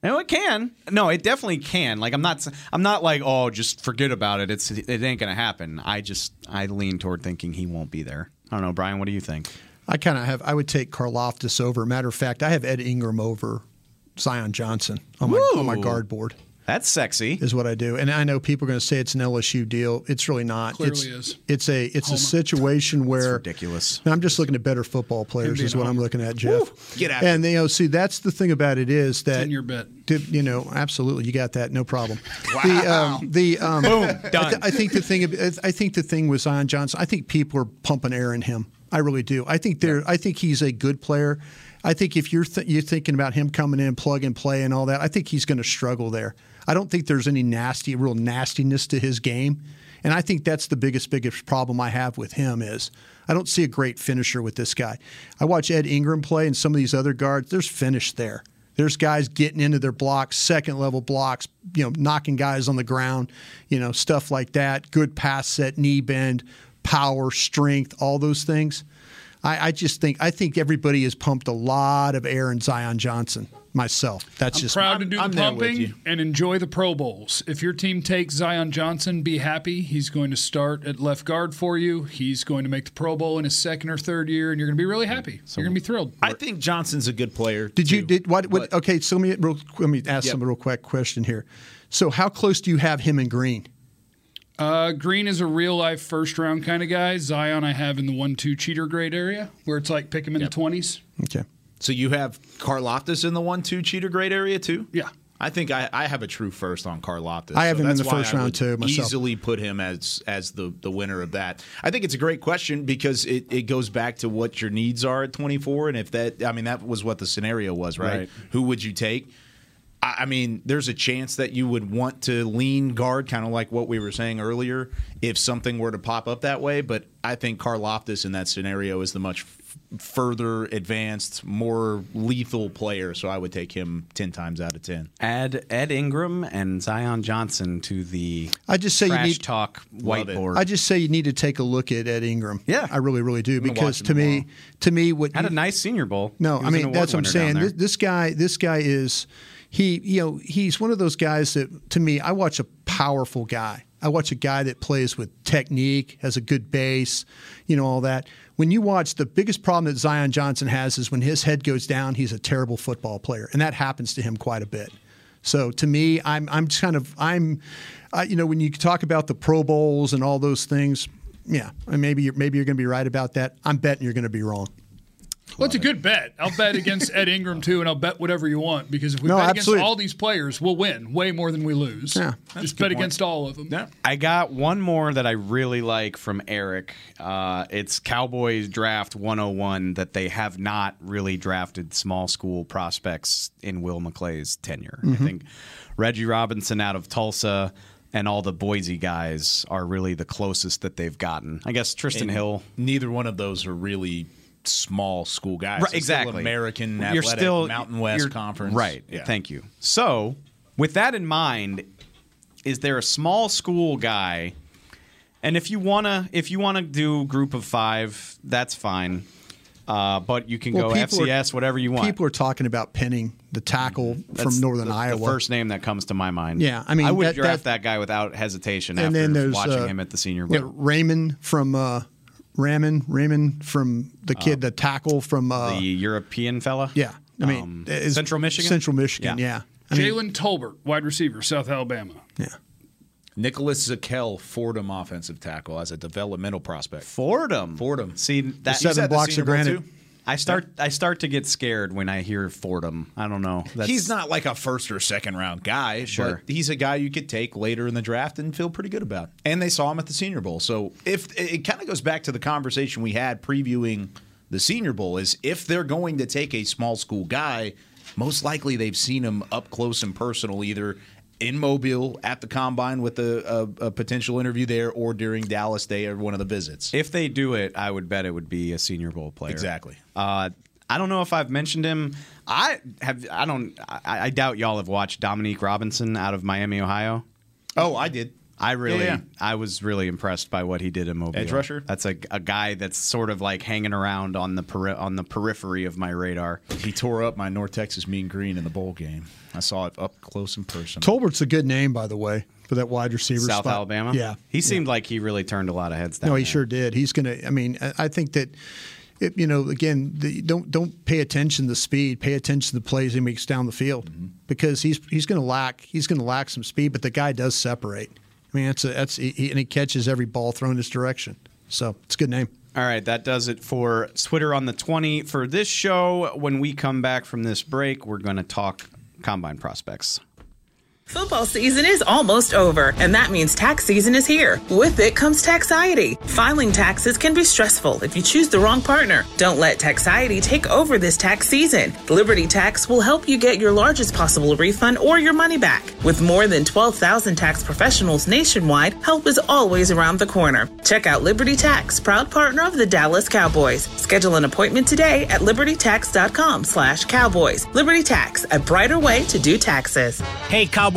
No, it can. No, it definitely can. Like I'm not. I'm not like oh, just forget about it. It's it ain't gonna happen. I just I lean toward thinking he won't be there. I don't know, Brian. What do you think? I kind of have. I would take Karlaftis over. Matter of fact, I have Ed Ingram over Zion Johnson on my on my guard board. That's sexy. is what I do. And I know people are going to say it's an LSU deal. It's really not. Clearly it's, is. It's a it's a situation where ridiculous. I'm just looking at better football players is what I'm looking at, Jeff. Get out. And you know, see, that's the thing about it is that in your bet. You know, absolutely, you got that, no problem. The um, the um, Boom, I, th- done. I think the thing, I think the thing with Zion Johnson, I think people are pumping air in him. I really do. I think they're. I think he's a good player. I think if you're th- you're thinking about him coming in, plug and play, and all that, I think he's going to struggle there. I don't think there's any nasty, real nastiness to his game, and I think that's the biggest, biggest problem I have with him is I don't see a great finisher with this guy. I watch Ed Ingram play and some of these other guards. There's finish there. There's guys getting into their blocks, second level blocks, you know, knocking guys on the ground, you know, stuff like that. Good pass set, knee bend, power, strength, all those things. I, I just think I think everybody has pumped a lot of air in Zion Johnson. Myself, that's I'm just proud to do I'm the there with pumping and enjoy the Pro Bowls. If your team takes Zion Johnson, be happy. He's going to start at left guard for you. He's going to make the Pro Bowl in his second or third year, and you're going to be really happy. So you're going to be thrilled. I think Johnson's a good player. Did you did what? what but- okay, so let me real, let me ask Yep. some real quick question here. So how close do you have him and Green? Uh, Green is a real life first round kind of guy. Zion, I have in the one two cheater grade area where it's like pick him in the 20s. Okay. So you have Karlaftis in the one-two cheater grade area too. Yeah. I think I, I have a true first on Karlaftis. I have so him in the first round, would too, myself. Easily put him as as the the winner of that. I think it's a great question because it, it goes back to what your needs are at 24, and if that I mean that was what the scenario was, right? Right. Who would you take? I I mean, there's a chance that you would want to lean guard, kind of like what we were saying earlier, if something were to pop up that way. But I think Karlaftis in that scenario is the much f- further advanced, more lethal player. So I would take him ten times out of ten. Add Ed Ingram and Zion Johnson to the I just say you need- talk whiteboard. I just say you need to take a look at Ed Ingram. Yeah. I really, really do gonna because to him me, tomorrow. to me, what Had you- a nice Senior Bowl. No, I mean that's what I'm saying. This, this guy, this guy is he. You know, he's one of those guys that to me, I watch a powerful guy. I watch a guy that plays with technique, has a good base, you know, all that. When you watch, the biggest problem that Zion Johnson has is when his head goes down, he's a terrible football player, and that happens to him quite a bit. So to me, I'm I'm just kind of I'm, you know, when you talk about the Pro Bowls and all those things, yeah, maybe you're, maybe you're going to be right about that. I'm betting you're going to be wrong. Well, it's a good bet. I'll bet against Ed Ingram too, and I'll bet whatever you want because if we No, bet absolutely. against all these players, we'll win way more than we lose. Yeah, just bet against all of them. Yeah. I got one more that I really like from Eric. Uh, it's Cowboys Draft 101 that they have not really drafted small school prospects in Will McClay's tenure. I think Reggie Robinson out of Tulsa and all the Boise guys are really the closest that they've gotten. I guess Trysten And Hill. Neither one of those are really small school guys. Right, It's still exactly. American You're Athletic still Mountain West you're- Conference. Right. Yeah. Thank you. So, with that in mind, is there a small school guy? And if you wanna, if you wanna do group of five, that's fine. Uh, but you can Well, go people are- FCS, whatever you want. People are talking about Penning the tackle That's from Northern the, Iowa. The first name that comes to my mind. Yeah, I mean, I would that- draft that- that, guy without hesitation and after then there's watching uh, him at the Senior what, Bowl. Raimann from uh, Raimann, Raimann from the kid, the tackle from uh, the European fella. yeah. I mean, Um, is- Central Michigan. Central Michigan, yeah. Yeah. I mean, Jalen Tolbert, wide receiver, South Alabama. yeah. Nicholas Zakelj, Fordham offensive tackle, as a developmental prospect. Fordham. Fordham. See that Seven blocks Senior of granite. too? I start I start to get scared when I hear Fordham. I don't know. That's, he's not like a first or second round guy, Sure. but he's a guy you could take later in the draft and feel pretty good about. And they saw him at the Senior Bowl. So if it kind of goes back to the conversation we had previewing the Senior Bowl is if they're going to take a small school guy, most likely they've seen him up close and personal either in Mobile at the combine with a, a, a potential interview there or during Dallas Day or one of the visits. If they do it, I would bet it would be a Senior Bowl player. Exactly. Uh, I don't know if I've mentioned him. I have. I don't. I, I doubt y'all have watched Dominique Robinson out of Miami, Ohio. oh, I did. I really, Yeah, yeah. I was really impressed by what he did in Mobile. Edge rusher? That's a, a guy that's sort of like hanging around on the peri- on the periphery of my radar. He tore up my North Texas Mean Green in the bowl game. I saw it up close and personal. Tolbert's a good name, by the way, for that wide receiver South spot. Alabama. Yeah. he seemed like he really turned a lot of heads down. No, he there. sure did. He's going to, I mean, I- I think that it, you know, again, the, don't don't pay attention to the speed. Pay attention to the plays he makes down the field mm-hmm. because he's he's going to lack he's going to lack some speed, but the guy does separate. I mean, that's a, that's he, and he catches every ball thrown in his direction. So it's a good name. All right, that does it for Twitter on the 20 for this show. When we come back from this break, we're going to talk combine prospects. Football season is almost over, and that means tax season is here. With it comes Taxiety. Filing taxes can be stressful if you choose the wrong partner. Don't let Taxiety take over this tax season. Liberty Tax will help you get your largest possible refund or your money back. With more than 12,000 tax professionals nationwide, help is always around the corner. Check out Liberty Tax, proud partner of the Dallas Cowboys. Schedule an appointment today at libertytax.com slash cowboys. Liberty Tax, a brighter way to do taxes. Hey, Cowboys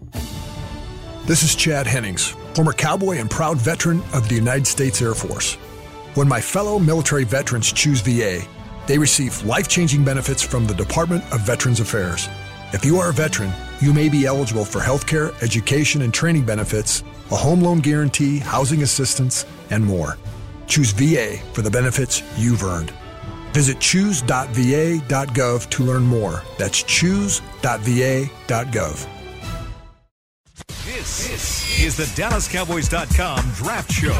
This is Chad Hennings, former cowboy and proud veteran of the United States Air Force. When my fellow military veterans choose VA, they receive life changing benefits from the Department of Veterans Affairs. If you are a veteran, you may be eligible for healthcare, education, and training benefits, a home loan guarantee, housing assistance, and more. Choose VA for the benefits you've earned. Visit choose.va.gov to learn more. That's choose.va.gov. This, this is the DallasCowboys.com Draft Show.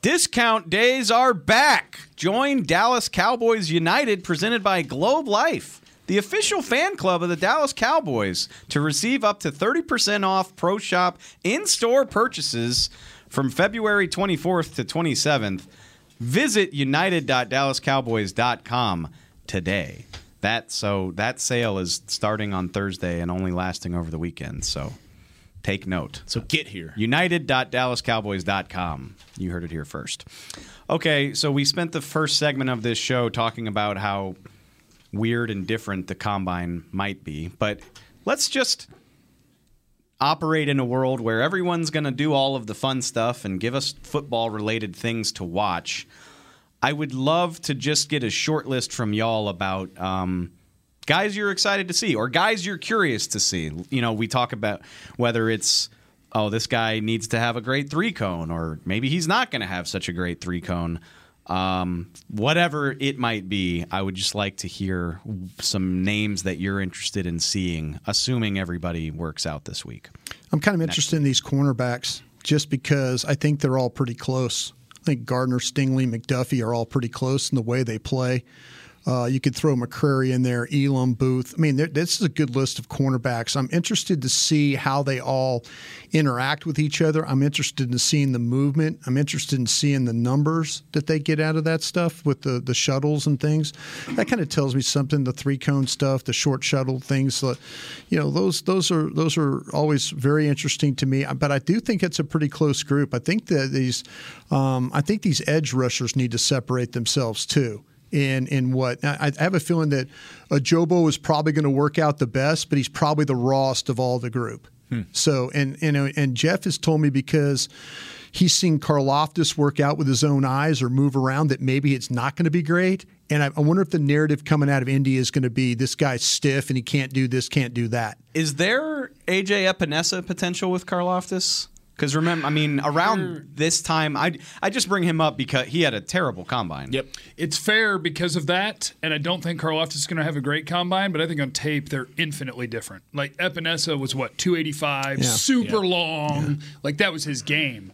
Discount days are back. Join Dallas Cowboys United presented by Globe Life, the official fan club of the Dallas Cowboys, to receive up to 30% off Pro Shop in store purchases from February 24th to 27th. Visit united.dallascowboys.com today. That so that sale is starting on Thursday and only lasting over the weekend. So take note. So get here. United.dallascowboys.com. You heard it here first. Okay, so we spent the first segment of this show talking about how weird and different the combine might be, but let's just operate in a world where everyone's going to do all of the fun stuff and give us football related things to watch. I would love to just get a short list from y'all about um, guys you're excited to see or guys you're curious to see. You know, we talk about whether it's oh this guy needs to have a great three cone or maybe he's not going to have such a great three cone. Um, whatever it might be, I would just like to hear some names that you're interested in seeing, assuming everybody works out this week. I'm kind of interested in these cornerbacks just because I think they're all pretty close. I think Gardner, Stingley, McDuffie are all pretty close in the way they play. Uh, you could throw McCreary in there, Elam, Booth. I mean, this is a good list of cornerbacks. I'm interested to see how they all interact with each other. I'm interested in seeing the movement. I'm interested in seeing the numbers that they get out of that stuff with the, the shuttles and things. That kind of tells me something. The three cone stuff, the short shuttle things. Uh, you know, those those are those are always very interesting to me. But I do think it's a pretty close group. I think that these, um, I think these edge rushers need to separate themselves too in in what I, I have a feeling that Ojabo is probably going to work out the best, but he's probably the rawest of all the group. Hmm. So and and and Jeff has told me because he's seen Karlaftis work out with his own eyes or move around that maybe it's not going to be great. And I, I wonder if the narrative coming out of India is going to be this guy's stiff and he can't do this, can't do that. Is there AJ Epenesa potential with Karlaftis? Because remember, I mean, around this time, I I just bring him up because he had a terrible combine. Yep. It's fair because of that, and I don't think Karlaftis is going to have a great combine, but I think on tape they're infinitely different. Like Epenesa was what 285, Yeah. super long, like that was his game.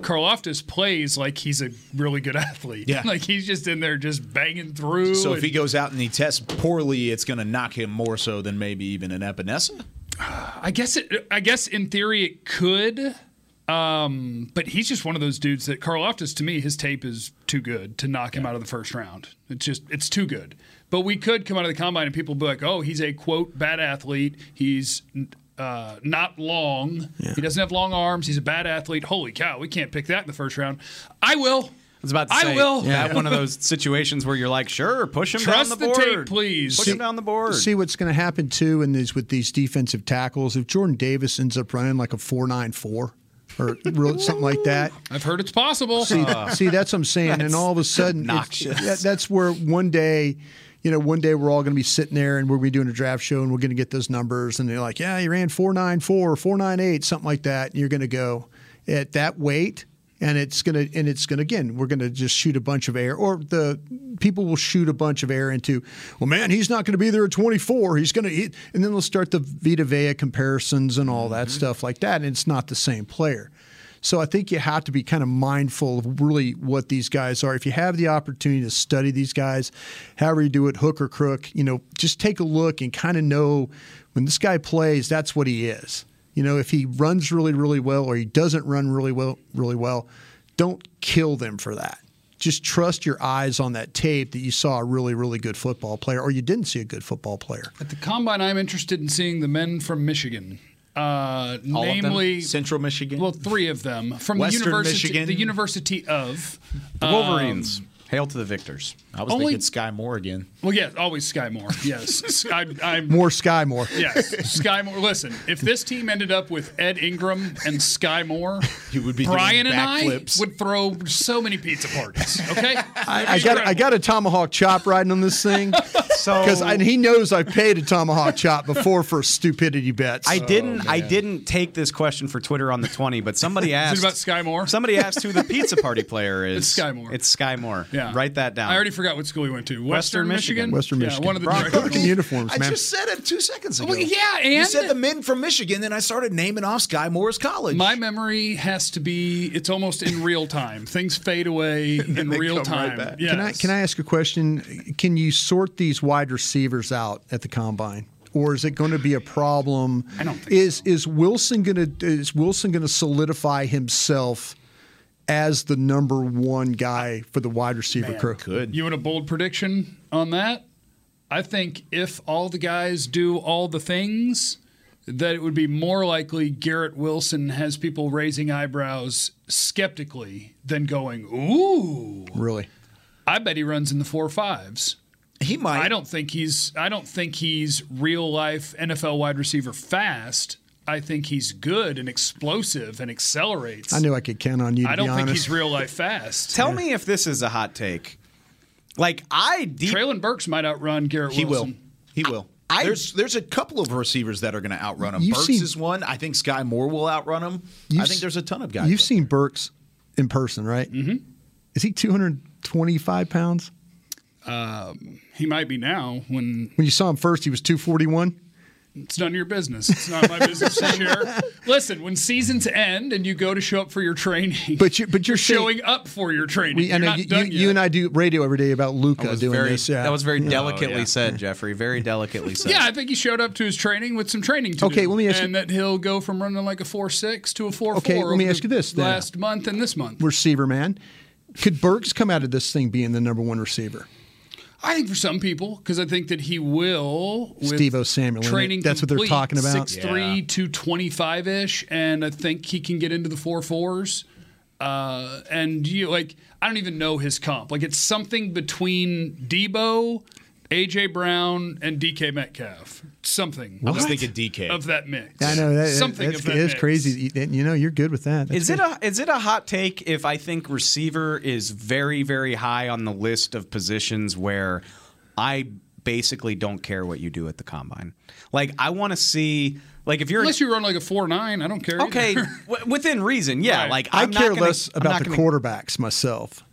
Karlaftis plays like he's a really good athlete. Yeah. like he's just in there just banging through. So if he goes out and he tests poorly, it's going to knock him more so than maybe even an Epenesa. I guess it. I guess in theory it could. Um, but he's just one of those dudes that Karlaftis to me, his tape is too good to knock him out of the first round. It's just it's too good. But we could come out of the combine and people be like, "Oh, he's a quote bad athlete. He's uh, not long. He doesn't have long arms. He's a bad athlete. Holy cow, we can't pick that in the first round." I will. I was about to I will. Yeah, one of those situations where you're like, sure, push him Trust down the the board. tape, please. Push See- him down the board. See what's going to happen too, in these with these defensive tackles. If Jordan Davis ends up running like a four nine four or real- something like that, I've heard it's possible. See, ah. see, that's what I'm saying. And all of a sudden, that- that's where one day, you know, one day we're all going to be sitting there and we're going to be doing a draft show and we're going to get those numbers. And they're like, yeah, you ran 494 or 498, something like that. And you're going to go at that weight. And it's gonna, and it's gonna again. We're gonna just shoot a bunch of air, or the people will shoot a bunch of air into. Well, man, he's not gonna be there at 24. He's gonna, he, and then they'll start the Vita Vea comparisons and all that mm-hmm. stuff like that. And it's not the same player. So I think you have to be kind of mindful of really what these guys are. If you have the opportunity to study these guys, however you do it, hook or crook, you know, just take a look and kind of know when this guy plays, that's what he is. You know, if he runs really, really well or he doesn't run really well, really well, don't kill them for that. Just trust your eyes on that tape that you saw a really, really good football player or you didn't see a good football player. At the combine, I'm interested in seeing the men from Michigan. Uh, All of them? namely, Central Michigan. well, three of them from Western the university, Michigan? the University of the um, Wolverines. Hail to the victors. I was only- thinking Skyy Moore again. well, yeah, always Skyy Moore. Yes, I, I'm More Skyy Moore. Yes, Skyy Moore. Listen, if this team ended up with Ed Ingram and Skyy Moore, You would be doing Brian and I backflips. would throw so many pizza parties. Okay, I, I got I got a tomahawk chop riding on this thing. So- because and he knows I paid a tomahawk chop before for stupidity bets. I oh, didn't. I didn't take this question for Twitter on the twenty, but somebody asked. Is it about Skyy Moore? Somebody asked who the pizza party player is. It's Skyy Moore. It's Skyy Moore. Yeah, Write that down. I already forgot what school he went to. Western, Western Michigan. Michigan. Western yeah, Michigan. One of the Brown directors. fucking uniforms, I just said it two seconds ago. Well, yeah, you and- said the men from Michigan, then I started naming off Skyy Moore's college. My memory has to be. It's almost in real time. Things fade away in real come right time. Yes. Can I can I ask a question? Can you sort these wide receivers out at the combine? Or is it going to be a problem? I don't think is is Wilson going to is Wilson going to solidify himself as the number one guy for the wide receiver crew? Could. You want a bold prediction on that? I think if all the guys do all the things, that it would be more likely Garrett Wilson has people raising eyebrows skeptically than going, ooh. Really? I bet he runs in the four fives. He might. I don't think he's I don't think he's real life NFL wide receiver fast. I think he's good and explosive and accelerates. I knew I could count on you. To I don't be think honest. he's real life fast. Tell me if this is a hot take. Like I deep, Treylon Burks might outrun Garrett Wilson. He will. He will. I- there's there's a couple of receivers that are going to outrun him. Burks seen- is one. I think Skyy Moore will outrun him. I think there's a ton of guys. You've seen Burks in person, right? Mm-hmm. Is he 225 pounds? He might be now when When you saw him first, he was 241. It's none of your business. It's not my business to share. Listen, when seasons end and you go to show up for your training, But you, but you're saying- showing up for your training. We, I You're know not you, you, done you yet. and I do radio every day about Luka doing very, this. Yeah. That was very Yeah. Oh, delicately yeah. said, Jeffrey. Very delicately said. Yeah, I think he showed up to his training with some training to Okay, do. let me ask you- and that he'll go from running like a four six to a four four. Okay, let me ask you this, then. Last month and this month, receiver man. Could Burks come out of this thing being the number one receiver? I think for some people, because I think that he will. Deebo Samuel, training. That's what they're talking about? 6'3", 225 ish, and I think he can get into the four fours. Uh, and you like, I don't even know his comp. Like it's something between Debo, AJ Brown, and DK Metcalf. Something. I was thinking DK. of that mix. I know that, something that's of that it's mix. crazy. You, you know, you're good with that. That's Is it good. a is it a hot take if I think receiver is very very high on the list of positions where I basically don't care what you do at the combine? Like I want to see like if you're Unless you run like a four nine, I don't care. okay either. w- within reason, yeah. Right. Like I I'm not care gonna- less about the gonna- quarterbacks myself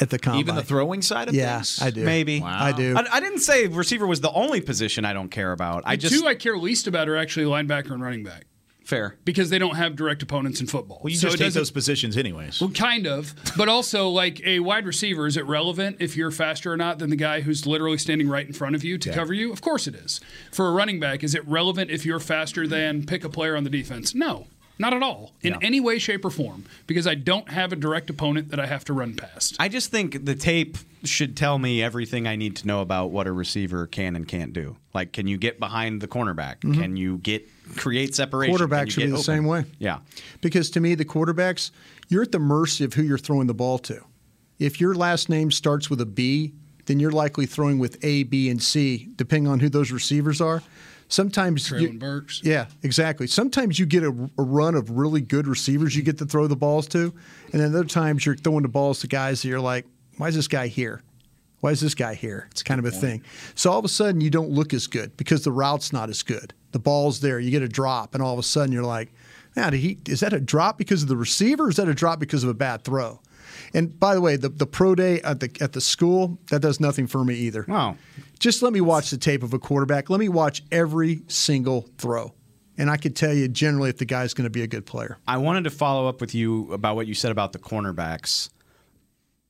at the combine. Even the throwing side of yeah, things. I do. Maybe I do. I, I didn't say receiver was the only position I don't care about. I just two I care least about are actually linebacker and running back. Fair. because they don't have direct opponents in football. Well, you So just it take doesn't- those positions anyways. Well, kind of, but also like a wide receiver. Is it relevant if you're faster or not than the guy who's literally standing right in front of you to cover you? Of course it is. For a running back, is it relevant if you're faster than pick a player on the defense? No, not at all, in any way, shape, or form, because I don't have a direct opponent that I have to run past. I just think the tape should tell me everything I need to know about what a receiver can and can't do. Like, can you get behind the cornerback? Mhm. Can you get create separation? Can Quarterbacks you should be the open? same way. Yeah. Because to me, the quarterbacks, you're at the mercy of who you're throwing the ball to. If your last name starts with a B, then you're likely throwing with A, B, and C, depending on who those receivers are. Sometimes, Treylon Burks. yeah, exactly. Sometimes you get a, a run of really good receivers you get to throw the balls to, and then other times you're throwing the balls to guys that you're like, why is this guy here? Why is this guy here? It's kind of a thing. So all of a sudden you don't look as good because the route's not as good. The ball's there, you get a drop, and all of a sudden you're like, now did he is that a drop because of the receiver or is that a drop because of a bad throw? And by the way, the, the pro day at the at the school, that does nothing for me either. Wow. Just let me watch the tape of a quarterback. Let me watch every single throw. And I could tell you generally if the guy's going to be a good player. I wanted to follow up with you about what you said about the cornerbacks.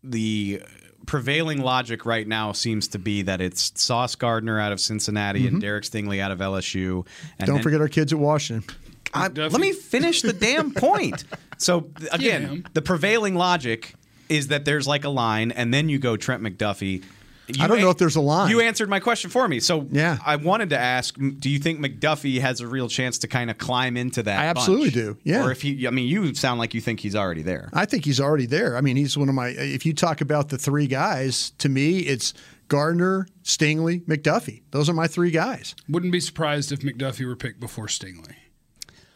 The prevailing logic right now seems to be that it's Sauce Gardner out of Cincinnati Mhm. and Derek Stingley out of LSU. And Don't then- forget our kids at Washington. I- let me finish the damn point. So again, him. the prevailing logic is that there's like a line, and then you go Trent McDuffie. You I don't know if there's a line. You answered my question for me. So Yeah. I wanted to ask: Do you think McDuffie has a real chance to kind of climb into that? I absolutely bunch? do, yeah. Or if he, I mean, you sound like you think he's already there. I think he's already there. I mean, he's one of my. If you talk about the three guys, to me, it's Gardner, Stingley, McDuffie. Those are my three guys. Wouldn't be surprised if McDuffie were picked before Stingley.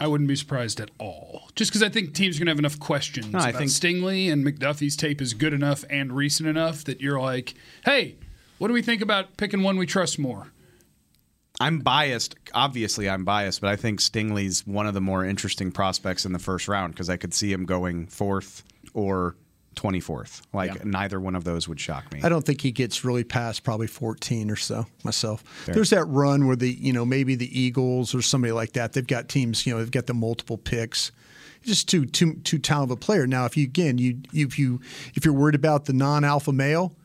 I wouldn't be surprised at all. Just because I think teams are going to have enough questions No, I about think- Stingley and McDuffie's tape is good enough and recent enough that you're like, hey, what do we think about picking one we trust more? I'm biased. Obviously, I'm biased, but I think Stingley's one of the more interesting prospects in the first round because I could see him going fourth or 24th. Like neither one of those would shock me. I don't think he gets really past probably 14 or so myself. Fair. There's that run where the, you know, maybe the Eagles or somebody like that, they've got teams, you know, they've got the multiple picks. Just too too too talented of a player. Now, if you again, you if you if you're worried about the non-alpha male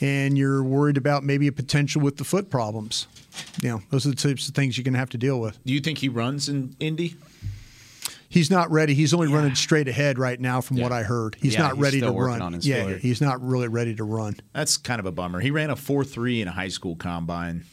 and you're worried about maybe a potential with the foot problems, you know, those are the types of things you're going to have to deal with. Do you think he runs in Indy? He's not ready. He's only running straight ahead right now, from what I heard. He's Yeah, not he's ready still to working run. on his yeah, foot. he's not really ready to run. That's kind of a bummer. He ran a four three in a high school combine.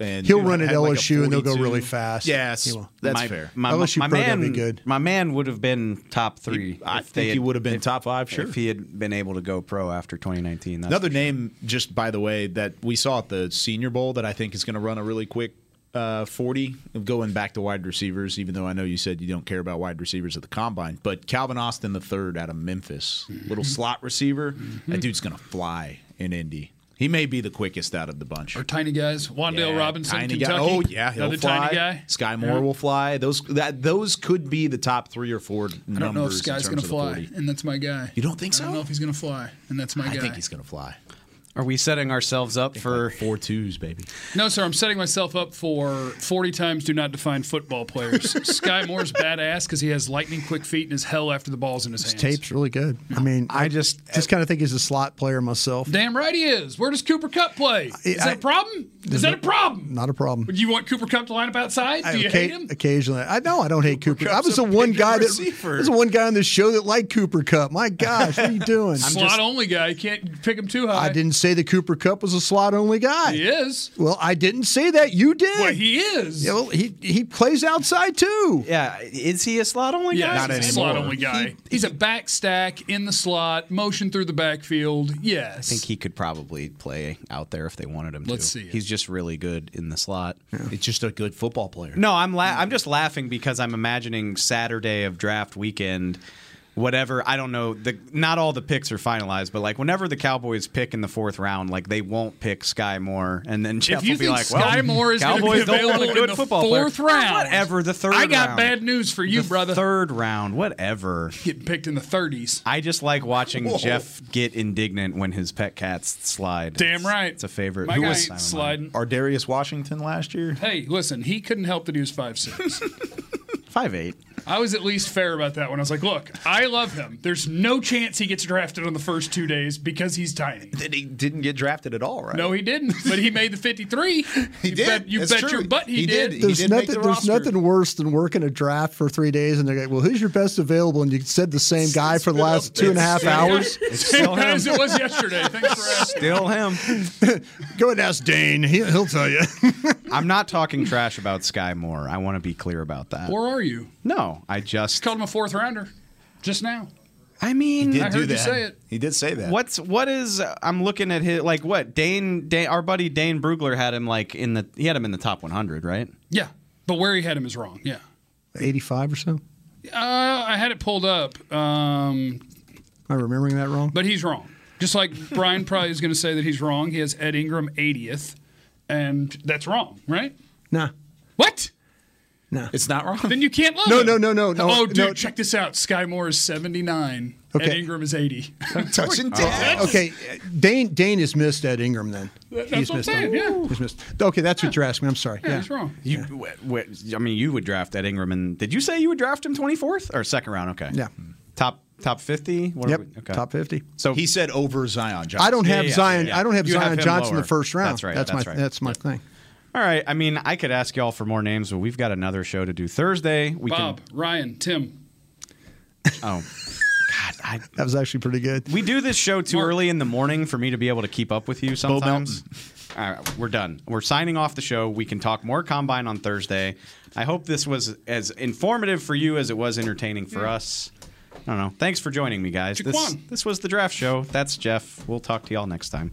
And He'll run at had like LSU and they'll go really fast. Yes, that's my, fair. My, LSU my that'd man, be good. My man would have been top three. I think they he would have been if- top five, sure. If he had been able to go pro after 2019. That's Another name, just by the way, that we saw at the Senior Bowl that I think is going to run a really quick uh, 40, going back to wide receivers, even though I know you said you don't care about wide receivers at the combine. But Calvin Austin the third out of Memphis, little slot receiver. That dude's going to fly in Indy. He may be the quickest out of the bunch. Or tiny guys, Wan'Dale Yeah, Robinson, tiny Kentucky. Guy. Oh yeah, he'll another fly. tiny guy. Skyy Moore Yeah. will fly. Those that those could be the top three or four numbers. I don't know if Skyy's going to fly, 40. and that's my guy. You don't think so? I don't know if he's going to fly, and that's my I guy. think he's going to fly. Are we setting ourselves up for four twos, baby? No, sir. I'm setting myself up for 40 times do not define football players. Skyy Moore's badass because he has lightning quick feet and is hell after the ball's in his, His hands. tape's really good. I mean, I just just kind of think he's a slot player myself. Damn right he is. Where does Cooper Kupp play? Is I- that a problem? Is that a problem? Not a problem. Would you want Cooper Kupp to line up outside? Do you Occa- hate him? Occasionally, I know I don't hate Cooper. I was the one big guy that receiver. I was the one guy on this show that liked Cooper Kupp. My gosh, what are you doing? I'm Slot only guy. You can't pick him too high. I didn't say the Cooper Kupp was a slot only guy. He is. Well, I didn't say that. You did. Well, he is. Yeah, well, he he plays outside too. Yeah, is he a slot only Yeah, guy? he's a slot only guy. he's a back stack in the slot, motion through the backfield. Yes. I think he could probably play out there if they wanted him to. Let's see it. He's just really good in the slot. It's just a good football player. No, I'm la- I'm just laughing because I'm imagining Saturday of draft weekend. Whatever I don't know. The not all the picks are finalized, but like whenever the Cowboys pick in the fourth round, like they won't pick Skyy Moore, and then Jeff you will be think like, Sky "Well, Moore is gonna be Cowboys don't want available a in good the football fourth player." round? Whatever the third. I got round. bad news for you, The brother. Third round, whatever. Getting picked in the 30s. I just like watching Jeff get indignant when his pet cats slide. Damn It's- right. It's a favorite. My Who guy was sliding. Our Darius Washington last year. Hey, listen, he couldn't help that he was five six. Five eight. I was at least fair about that one. I was like, look, I love him. There's no chance he gets drafted on the first two days because he's tiny. Then he didn't get drafted at all, right? No, he didn't. But he made the 53. He you did. Bet, you That's bet true. your butt he, He did. did. There's did make nothing. the There's nothing worse than working a draft for three days and they're like, "Well, who's your best available?" And you said the same guy for the last two and a half hours. Same guy as it was yesterday. Thanks for asking. Still him. Go ahead and ask Dane. He, he'll tell you. I'm not talking trash about Skyy Moore. I want to be clear about that. Or are you? No, I just Called him a fourth rounder just now. I mean, He did I do heard that. you say it. He did say that. What's what is I'm looking at his like what Dane, Dane our buddy Dane Brugler had him like in the he had him in the top 100 right Yeah. But where he had him is wrong. Yeah. 85 or so. Uh, I had it pulled up, um, Am I remembering that wrong? but he's wrong. Just like Brian probably is going to say that he's wrong. He has Ed Ingram 80th, and that's wrong, right? Nah. What? Nah. It's not wrong. Then you can't love No, him. no, no, no, no, Oh, dude, no. check this out. Skyy Moore is 79. Ed Ingram is 80. touching dead. Okay, Dane Dane has missed Ed Ingram then. That's He's what I'm missed saying, him. yeah. He's missed. Okay, that's what you're asking. I'm sorry. Yeah, Yeah. he's wrong. you w- w- I mean you would draft Ed Ingram and did you say you would draft him 24th or second round okay Yeah. top top 50 what are Yep. we- okay Top 50. so He said over Zion Johnson. I don't have yeah, Zion. yeah. I don't have You Zion him Johnson in lower. the first round. That's right, That's, that's my right. that's my thing. All right I mean I could ask y'all for more names but we've got another show to do Thursday we Bob, Ryan, Tim. oh God I That was actually pretty good. We do this show too Mark. early in the morning for me to be able to keep up with you sometimes. All right, we're done. We're signing off the show. We can talk more combine on Thursday. I hope this was as informative for you as it was entertaining for us. I don't know. Thanks for joining me, guys. This, this was the draft show. That's Jeff. We'll talk to y'all next time.